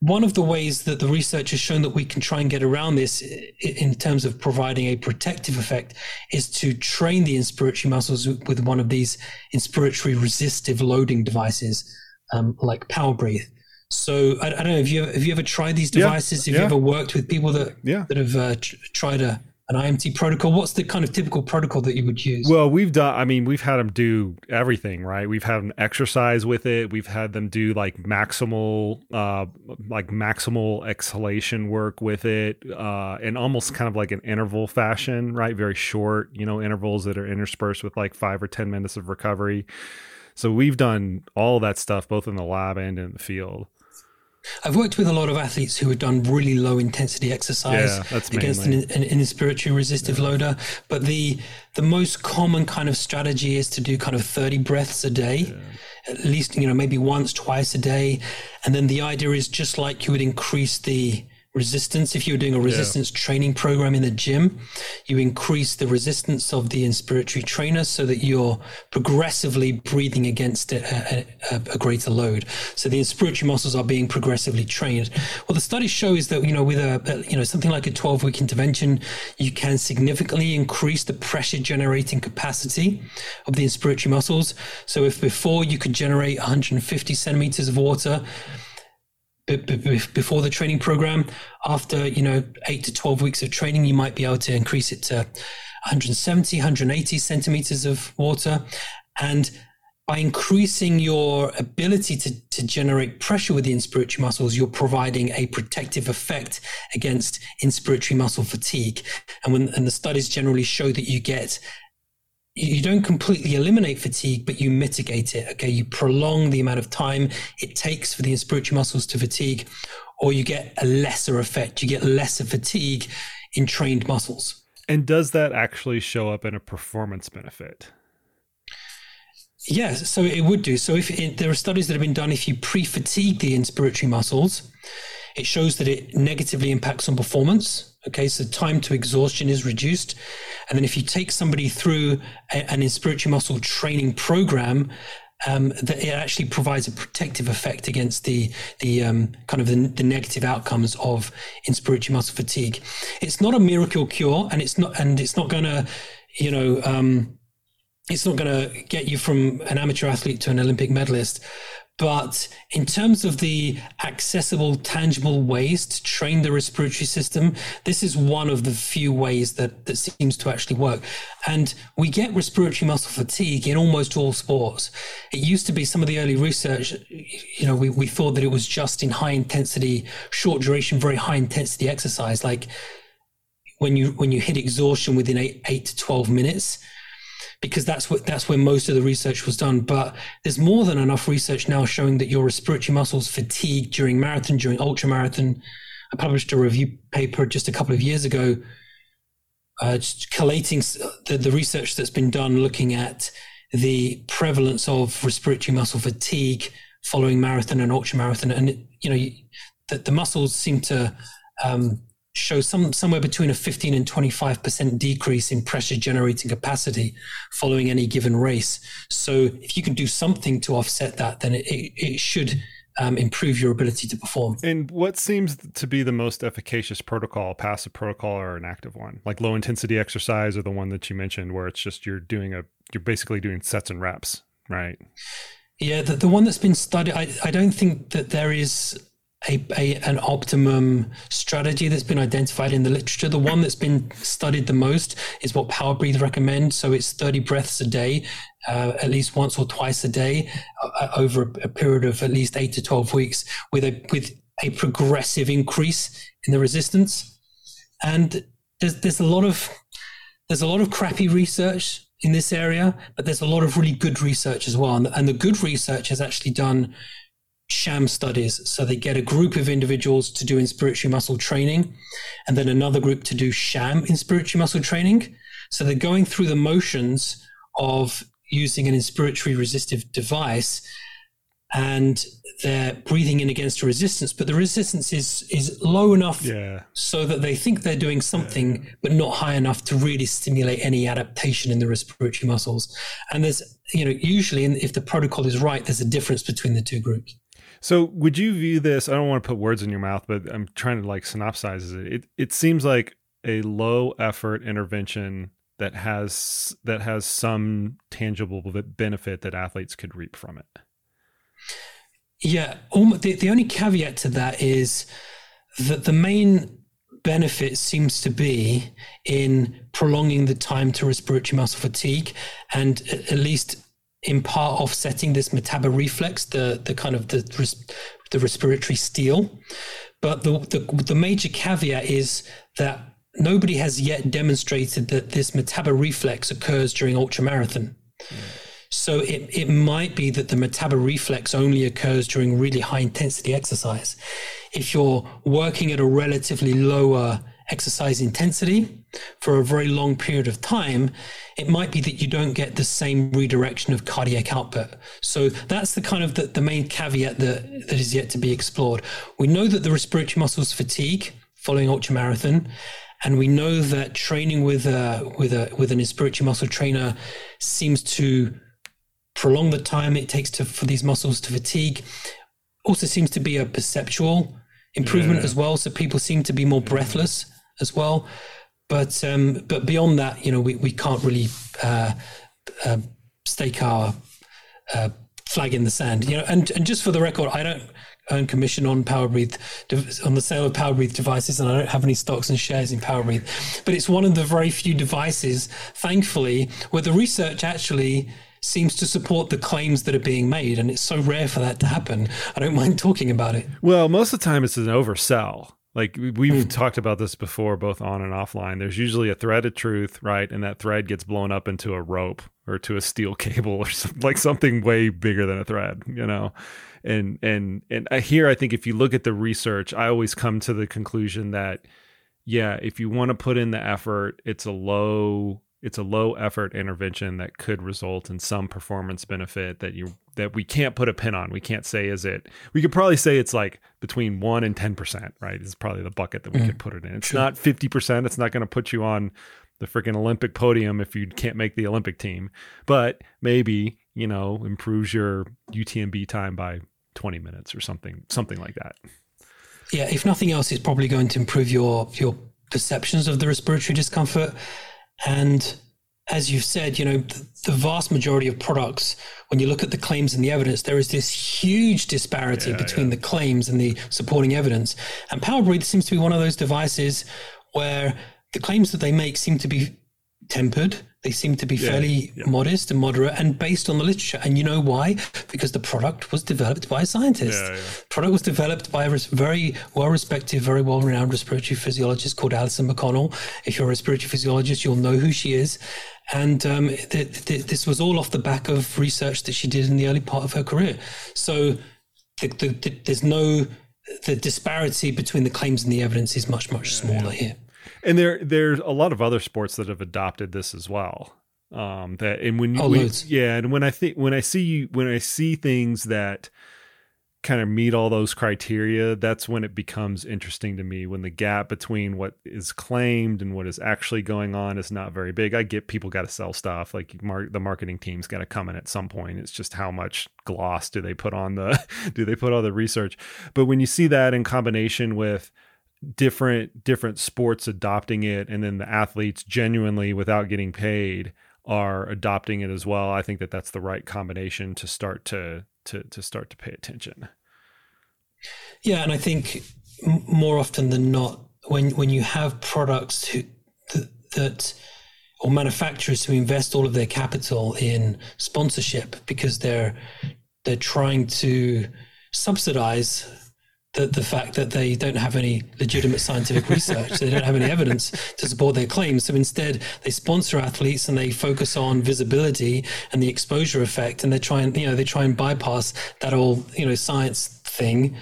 Speaker 2: one of the ways that the research has shown that we can try and get around this in terms of providing a protective effect is to train the inspiratory muscles with one of these inspiratory resistive loading devices um, like power breathe so I, I, don't know have you have you ever tried these devices yeah, have yeah. you ever worked with people that yeah. that have uh, tr- tried a an IMT protocol? What's the kind of typical protocol that you would use?
Speaker 1: Well, we've done, I mean, we've had them do everything, right? We've had them exercise with it. We've had them do like maximal, uh, like maximal exhalation work with it, uh, and almost kind of like an interval fashion, right? Very short, you know, intervals that are interspersed with like five or 10 minutes of recovery. So we've done all that stuff, both in the lab and in the field.
Speaker 2: I've worked with a lot of athletes who have done really low intensity exercise yeah, against an, an, an, inspiratory resistive yeah. loader. But the the most common kind of strategy is to do kind of 30 breaths a day, yeah. at least, you know, maybe once, twice a day. And then the idea is just like you would increase the resistance. If you were doing a resistance yeah. training program in the gym, you increase the resistance of the inspiratory trainer so that you're progressively breathing against a, a, a, greater load. So the inspiratory muscles are being progressively trained. What the studies show is that you know with a you know something like a 12 week intervention, you can significantly increase the pressure generating capacity of the inspiratory muscles. So if before you could generate 150 centimeters of water before the training program. After you know eight to twelve weeks of training, you might be able to increase it to 170, 180 centimeters of water, and by increasing your ability to, to generate pressure with the inspiratory muscles, you're providing a protective effect against inspiratory muscle fatigue. And when and the studies generally show that you get you don't completely eliminate fatigue, but you mitigate it. Okay. You prolong the amount of time it takes for the inspiratory muscles to fatigue, or you get a lesser effect. You get lesser fatigue in trained muscles.
Speaker 1: And does that actually show up in a performance benefit?
Speaker 2: Yes, so it would do. So if it, there are studies that have been done, if you pre-fatigue the inspiratory muscles, it shows that it negatively impacts on performance. Okay, so time to exhaustion is reduced. And then if you take somebody through a, an inspiratory muscle training program, um, that it actually provides a protective effect against the the um, kind of the, the, negative outcomes of inspiratory muscle fatigue. It's not a miracle cure, and it's not and it's not going to, you know, um, it's not going to get you from an amateur athlete to an Olympic medalist. But in terms of the accessible, tangible ways to train the respiratory system, this is one of the few ways that, that seems to actually work. And we get respiratory muscle fatigue in almost all sports. It used to be some of the early research, you know, we, we thought that it was just in high intensity, short duration, very high intensity exercise, like when you when you hit exhaustion within eight, eight to 12 minutes because that's what that's where most of the research was done. But there's more than enough research now showing that your respiratory muscles fatigue during marathon, during ultra marathon. I published a review paper just a couple of years ago, uh, collating the, the research that's been done looking at the prevalence of respiratory muscle fatigue following marathon and ultra marathon, and you know the, the muscles seem to um, show some somewhere between a 15 and 25% decrease in pressure generating capacity following any given race. So if you can do something to offset that, then it, it, it should um, improve your ability to perform.
Speaker 1: And what seems to be the most efficacious protocol, passive protocol or an active one? Like low intensity exercise or the one that you mentioned where it's just you're doing a you're basically doing sets and reps, right?
Speaker 2: Yeah, the, the one that's been studied, I, I don't think that there is a, a, an optimum strategy that's been identified in the literature. The one that's been studied the most is what Power Breathe recommends. So it's 30 breaths a day, uh, at least once or twice a day, uh, over a, a, period of at least eight to 12 weeks, with a with a progressive increase in the resistance. And there's there's a lot of there's a lot of crappy research in this area, but there's a lot of really good research as well. And, and the good research has actually done sham studies. So they get a group of individuals to do inspiratory muscle training and then another group to do sham inspiratory muscle training. So they're going through the motions of using an inspiratory resistive device and they're breathing in against a resistance, but the resistance is is low enough
Speaker 1: yeah.
Speaker 2: so that they think they're doing something, yeah. but not high enough to really stimulate any adaptation in the respiratory muscles. And there's, you know, usually if the protocol is right, there's a difference between the two groups.
Speaker 1: So, would you view this? I don't want to put words in your mouth, but I'm trying to like synopsize it. It it seems like a low effort intervention that has that has some tangible benefit that athletes could reap from it.
Speaker 2: Yeah, the the only caveat to that is that the main benefit seems to be in prolonging the time to respiratory muscle fatigue and at least in part offsetting this metabo reflex, the the kind of the the respiratory steal. But the, the the major caveat is that nobody has yet demonstrated that this metabo reflex occurs during ultramarathon. Mm. So it, it might be that the metabo reflex only occurs during really high intensity exercise. If you're working at a relatively lower exercise intensity for a very long period of time, it might be that you don't get the same redirection of cardiac output. So that's the kind of the, the main caveat that, that is yet to be explored. We know that the respiratory muscles fatigue following ultramarathon. And we know that training with a, with a with an respiratory muscle trainer seems to prolong the time it takes to for these muscles to fatigue. Also seems to be a perceptual improvement yeah. as well. So people seem to be more breathless as well. But um, but beyond that, you know, we, we can't really uh, uh, stake our uh, flag in the sand. You know, and and just for the record, I don't earn commission on Powerbreathe on the sale of Powerbreathe devices, and I don't have any stocks and shares in Powerbreathe. But it's one of the very few devices, thankfully, where the research actually seems to support the claims that are being made, and it's so rare for that to happen. I don't mind talking about it.
Speaker 1: Well, most of the time it's an oversell. Like we've mm. talked about this before, both on and offline. There's usually a thread of truth, right? And that thread gets blown up into a rope or to a steel cable or something, like something way bigger than a thread, you know. And and and here, I think if you look at the research, I always come to the conclusion that yeah, if you want to put in the effort, it's a low it's a low effort intervention that could result in some performance benefit that you that we can't put a pin on. We can't say is it. We could probably say it's like between one and ten percent. Right, is probably the bucket that we mm. could put it in. It's sure. not fifty percent. It's not going to put you on the freaking Olympic podium if you can't make the Olympic team. But maybe you know improves your UTMB time by twenty minutes or something, something like that.
Speaker 2: Yeah, if nothing else, it's probably going to improve your your perceptions of the respiratory discomfort and as you've said, you know, the, the, vast majority of products, when you look at the claims and the evidence, there is this huge disparity yeah, between yeah. the claims and the supporting evidence. And Powerbreathe seems to be one of those devices where the claims that they make seem to be tempered they seem to be yeah, fairly yeah. modest and moderate and based on the literature. And you know why? Because the product was developed by a scientist. Yeah, product was developed by a very well respected, very well renowned respiratory physiologist called Alison McConnell. If you're a respiratory physiologist, you'll know who she is. And um, th- th- this was all off the back of research that she did in the early part of her career. So the, there's no, the disparity between the claims and the evidence is much, much smaller here.
Speaker 1: And there there's a lot of other sports that have adopted this as well. Um, that and when,
Speaker 2: oh,
Speaker 1: when yeah, and when I think when I see when I see things that kind of meet all those criteria, that's when it becomes interesting to me. When the gap between what is claimed and what is actually going on is not very big. I get people got to sell stuff. Like mar- the marketing team's got to come in at some point. It's just how much gloss do they put on the do they put all the research? But when you see that in combination with different different sports adopting it and then the athletes genuinely without getting paid are adopting it as well. I think that that's the right combination to start to to to start to pay attention.
Speaker 2: Yeah and i think more often than not when when you have products who, that, that or manufacturers who invest all of their capital in sponsorship because they're they're trying to subsidize the, the fact that they don't have any legitimate scientific research. they don't have any evidence to support their claims. So instead, they sponsor athletes and they focus on visibility and the exposure effect, and they try and you know they try and bypass that whole you know science thing.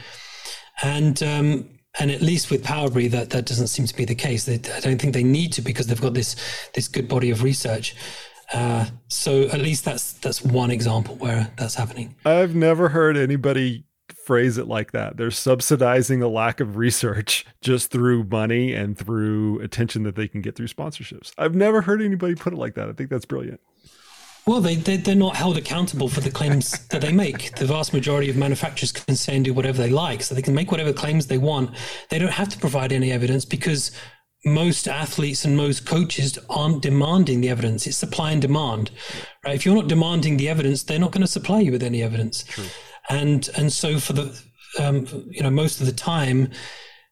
Speaker 2: And um, and at least with Powerbreathe, that that doesn't seem to be the case. They, I don't think they need to because they've got this this good body of research. Uh, so at least that's that's one example where that's happening.
Speaker 1: I've never heard anybody phrase it like that. They're subsidizing a lack of research just through money and through attention that they can get through sponsorships. I've never heard anybody put it like that. I think that's brilliant.
Speaker 2: Well, they, they, they're not held accountable for the claims that they make. The vast majority of manufacturers can say and do whatever they like. So they can make whatever claims they want. They don't have to provide any evidence because most athletes and most coaches aren't demanding the evidence. It's supply and demand, right? If you're not demanding the evidence, they're not going to supply you with any evidence. True and and so for the um, you know most of the time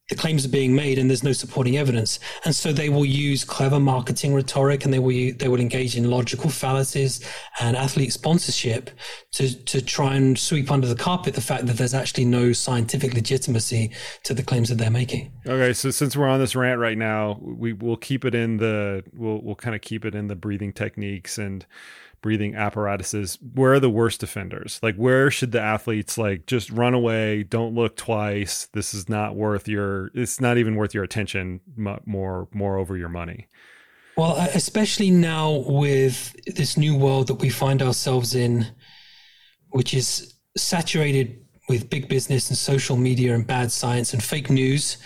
Speaker 2: the claims are being made and there's no supporting evidence. And so they will use clever marketing rhetoric and they will they will engage in logical fallacies and athlete sponsorship to to try and sweep under the carpet the fact that there's actually no scientific legitimacy to the claims that they're making.
Speaker 1: Okay so since we're on this rant right now we will keep it in the we'll we'll kind of keep it in the breathing techniques and breathing apparatuses where are the worst offenders? Like where should the athletes like just run away don't look twice this is not worth your it's not even worth your attention more more over your money?
Speaker 2: Well especially now with this new world that we find ourselves in which is saturated with big business and social media and bad science and fake news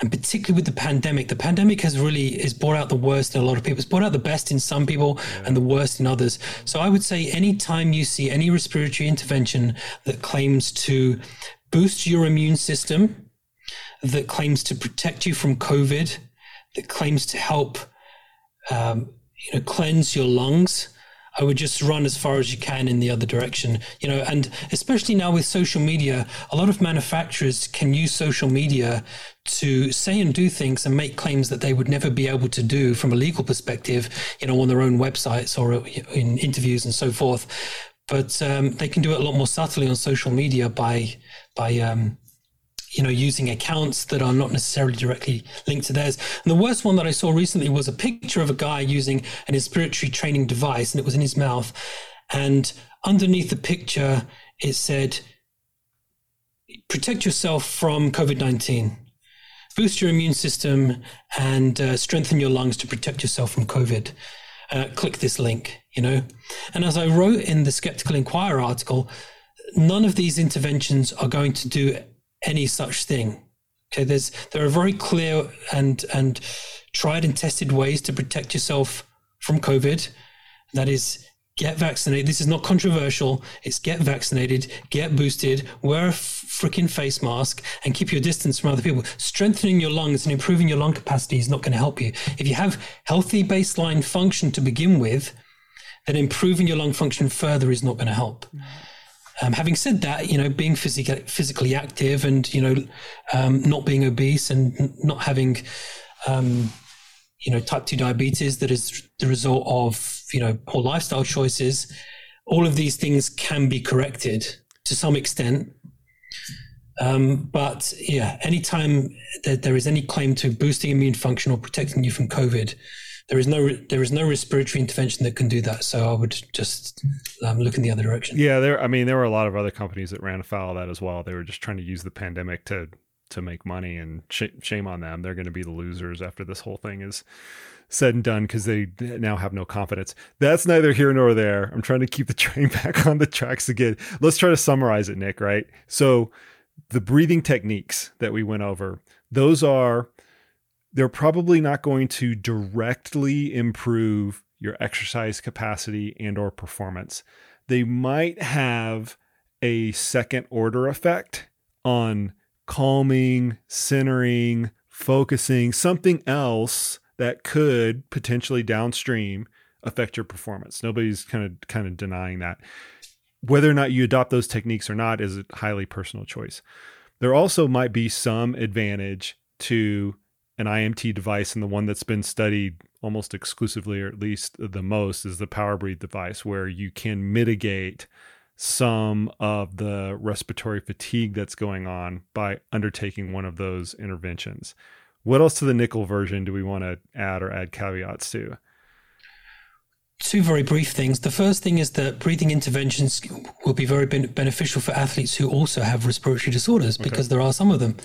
Speaker 2: and particularly with the pandemic, the pandemic has really is brought out the worst in a lot of people. It's brought out the best in some people and the worst in others. So I would say anytime you see any respiratory intervention that claims to boost your immune system, that claims to protect you from COVID, that claims to help um, you know cleanse your lungs I would just run as far as you can in the other direction, you know, and especially now with social media, a lot of manufacturers can use social media to say and do things and make claims that they would never be able to do from a legal perspective, you know, on their own websites or in interviews and so forth. But um, they can do it a lot more subtly on social media by by um, you know, using accounts that are not necessarily directly linked to theirs. And the worst one that I saw recently was a picture of a guy using an inspiratory training device, and it was in his mouth. And underneath the picture, it said, "Protect yourself from COVID nineteen." boost your immune system and uh, strengthen your lungs to protect yourself from COVID. Uh, click this link, you know. And as I wrote in the Skeptical Inquirer article, none of these interventions are going to do any such thing. Okay, there's there are very clear and and tried and tested ways to protect yourself from COVID. That is get vaccinated. This is not controversial. It's get vaccinated, get boosted, wear a freaking face mask, and keep your distance from other people. Strengthening your lungs and improving your lung capacity is not going to help you. If you have healthy baseline function to begin with, then improving your lung function further is not going to help. Um, having said that, you know, being physically physically active and you know, um, not being obese and not having, um, you know, type two diabetes that is the result of you know poor lifestyle choices. All of these things can be corrected to some extent. Um, but yeah, anytime that there is any claim to boosting immune function or protecting you from COVID, there is no there is no respiratory intervention that can do that. So I would just um, look in the other direction.
Speaker 1: Yeah, there. I mean, there were a lot of other companies that ran afoul of that as well. They were just trying to use the pandemic to to make money, and sh- shame on them. They're going to be the losers after this whole thing is said and done because they now have no confidence. That's neither here nor there. I'm trying to keep the train back on the tracks again. Let's try to summarize it, Nick. Right. So the breathing techniques that we went over, those are they're probably not going to directly improve your exercise capacity and or performance. They might have a second order effect on calming, centering, focusing, something else that could potentially downstream affect your performance. Nobody's kind of kind of denying that. Whether or not you adopt those techniques or not is a highly personal choice. There also might be some advantage to an IMT device, and the one that's been studied almost exclusively, or at least the most, is the Power Breathe device, where you can mitigate some of the respiratory fatigue that's going on by undertaking one of those interventions. What else to the nickel version do we want to add or add caveats to?
Speaker 2: Two very brief things. The first thing is that breathing interventions will be very ben- beneficial for athletes who also have respiratory disorders okay. because there are some of them.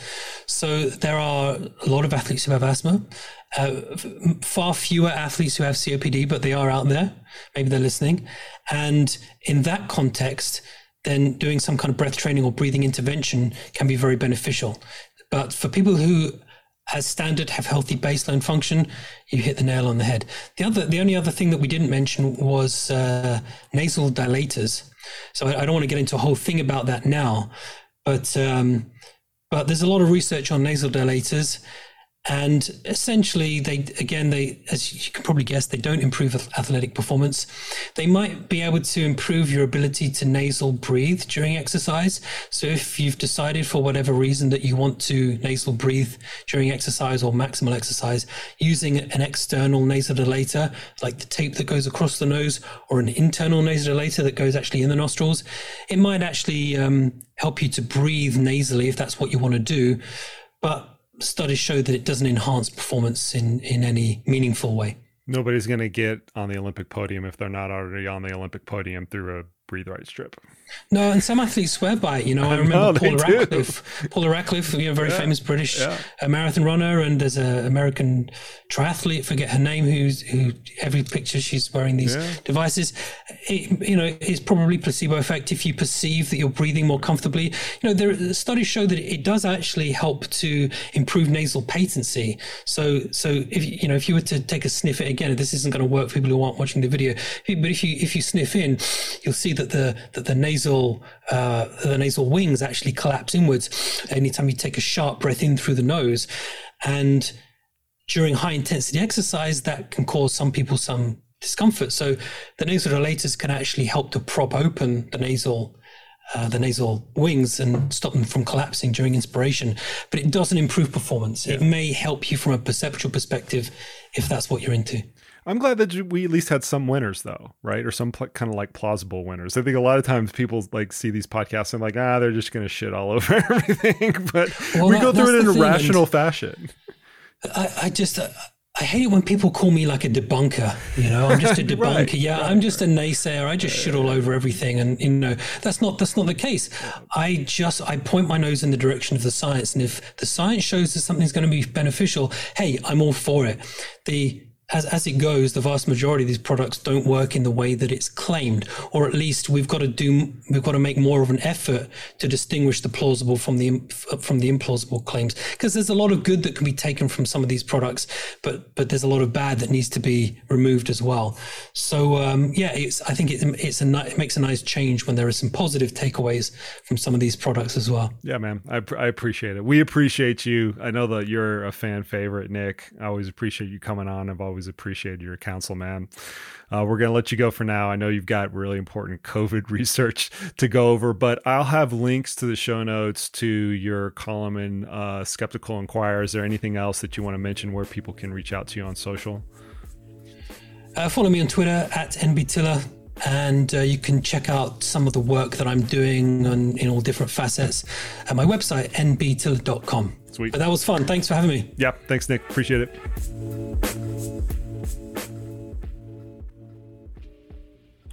Speaker 2: So there are a lot of athletes who have asthma, uh, far fewer athletes who have COPD, but they are out there. Maybe they're listening. And in that context, then doing some kind of breath training or breathing intervention can be very beneficial. But for people who as standard have healthy baseline function, you hit the nail on the head. The other, the only other thing that we didn't mention was uh, nasal dilators. So I, I, don't want to get into a whole thing about that now, but um, but there's a lot of research on nasal dilators, and essentially they again they as you can probably guess they don't improve athletic performance. They might be able to improve your ability to nasal breathe during exercise. So if you've decided for whatever reason that you want to nasal breathe during exercise or maximal exercise using an external nasal dilator like the tape that goes across the nose or an internal nasal dilator that goes actually in the nostrils it might actually um, help you to breathe nasally if that's what you want to do. But studies show that it doesn't enhance performance in, in any meaningful way.
Speaker 1: Nobody's going to get on the Olympic podium if they're not already on the Olympic podium through a breathe right strip.
Speaker 2: No, and some athletes swear by it. You know, I, I remember know, Paula Radcliffe. Paula Radcliffe, you know, very yeah, famous British yeah. Uh, marathon runner, and there's an American triathlete, forget her name, who's who every picture she's wearing these yeah. devices. It, you know, it's probably placebo effect if you perceive that you're breathing more comfortably. You know, there studies show that it does actually help to improve nasal patency. So, so if you know, if you were to take a sniff it again, this isn't going to work for people who aren't watching the video, but if you if you sniff in, you'll see that the that the nasal uh, the nasal wings actually collapse inwards anytime you take a sharp breath in through the nose, and during high intensity exercise, that can cause some people some discomfort. So the nasal dilators can actually help to prop open the nasal uh, the nasal wings and stop them from collapsing during inspiration. But it doesn't improve performance. Yeah. It may help you from a perceptual perspective if that's what you're into.
Speaker 1: I'm glad that we at least had some winners, though, right? Or some pl- kind of like plausible winners. I think a lot of times people like see these podcasts and like, ah, they're just going to shit all over everything. but well, we that, go through it in a rational fashion.
Speaker 2: I, I just, uh, I hate it when people call me like a debunker. You know, I'm just a debunker.
Speaker 1: right,
Speaker 2: yeah,
Speaker 1: right.
Speaker 2: I'm just a naysayer. I just shit all over everything, and you know that's not that's not the case. I just I point my nose in the direction of the science, and if the science shows that something's going to be beneficial, hey, I'm all for it. The as, as it goes, the vast majority of these products don't work in the way that it's claimed, or at least we've got to do we've got to make more of an effort to distinguish the plausible from the from the implausible claims. Because there's a lot of good that can be taken from some of these products, but but there's a lot of bad that needs to be removed as well. So um, yeah, it's I think it, it's a it makes a nice change when there are some positive takeaways from some of these products as well.
Speaker 1: Yeah, man, I, I appreciate it. We appreciate you. I know that you're a fan favorite, Nick. I always appreciate you coming on. I've always appreciated your counsel, man. Uh, we're going to let you go for now. I know you've got really important COVID research to go over, but I'll have links to the show notes to your column in uh, Skeptical Inquirer. Is there anything else that you want to mention where people can reach out to you on social?
Speaker 2: Uh, follow me on Twitter at nbtiller and uh, you can check out some of the work that I'm doing on, in all different facets at my website, nbtiller.com.
Speaker 1: Sweet.
Speaker 2: But that was fun. Thanks for having me.
Speaker 1: Yeah, thanks, Nick. Appreciate it.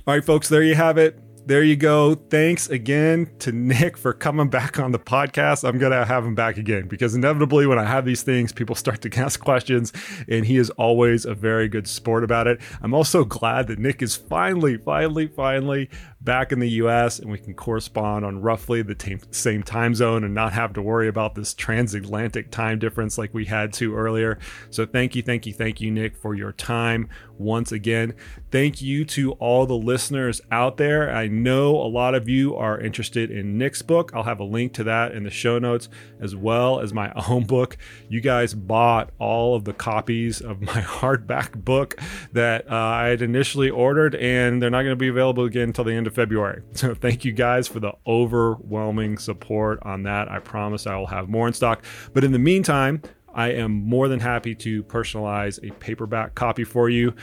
Speaker 1: All right, folks, there you have it. There you go. Thanks again to Nick for coming back on the podcast. I'm going to have him back again because inevitably, when I have these things, people start to ask questions, and he is always a very good sport about it. I'm also glad that Nick is finally, finally, finally back in the US and we can correspond on roughly the t- same time zone and not have to worry about this transatlantic time difference like we had to earlier. So, thank you, thank you, thank you, Nick, for your time once again. Thank you to all the listeners out there. I know a lot of you are interested in Nick's book. I'll have a link to that in the show notes as well as my own book. You guys bought all of the copies of my hardback book that uh, I had initially ordered, and they're not going to be available again until the February. So thank you guys for the overwhelming support on that. I promise I will have more in stock. But in the meantime, I am more than happy to personalize a paperback copy for you.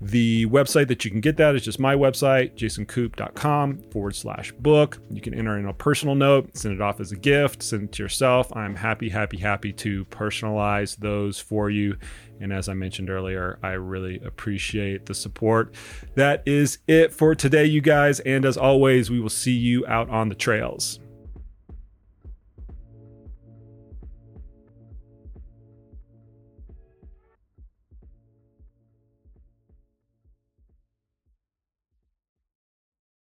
Speaker 1: The website that you can get that is just my website, jasonkoop.com forward slash book. You can enter in a personal note, send it off as a gift, send it to yourself. I'm happy, happy, happy to personalize those for you. And as I mentioned earlier, I really appreciate the support. That is it for today, you guys. And as always, we will see you out on the trails.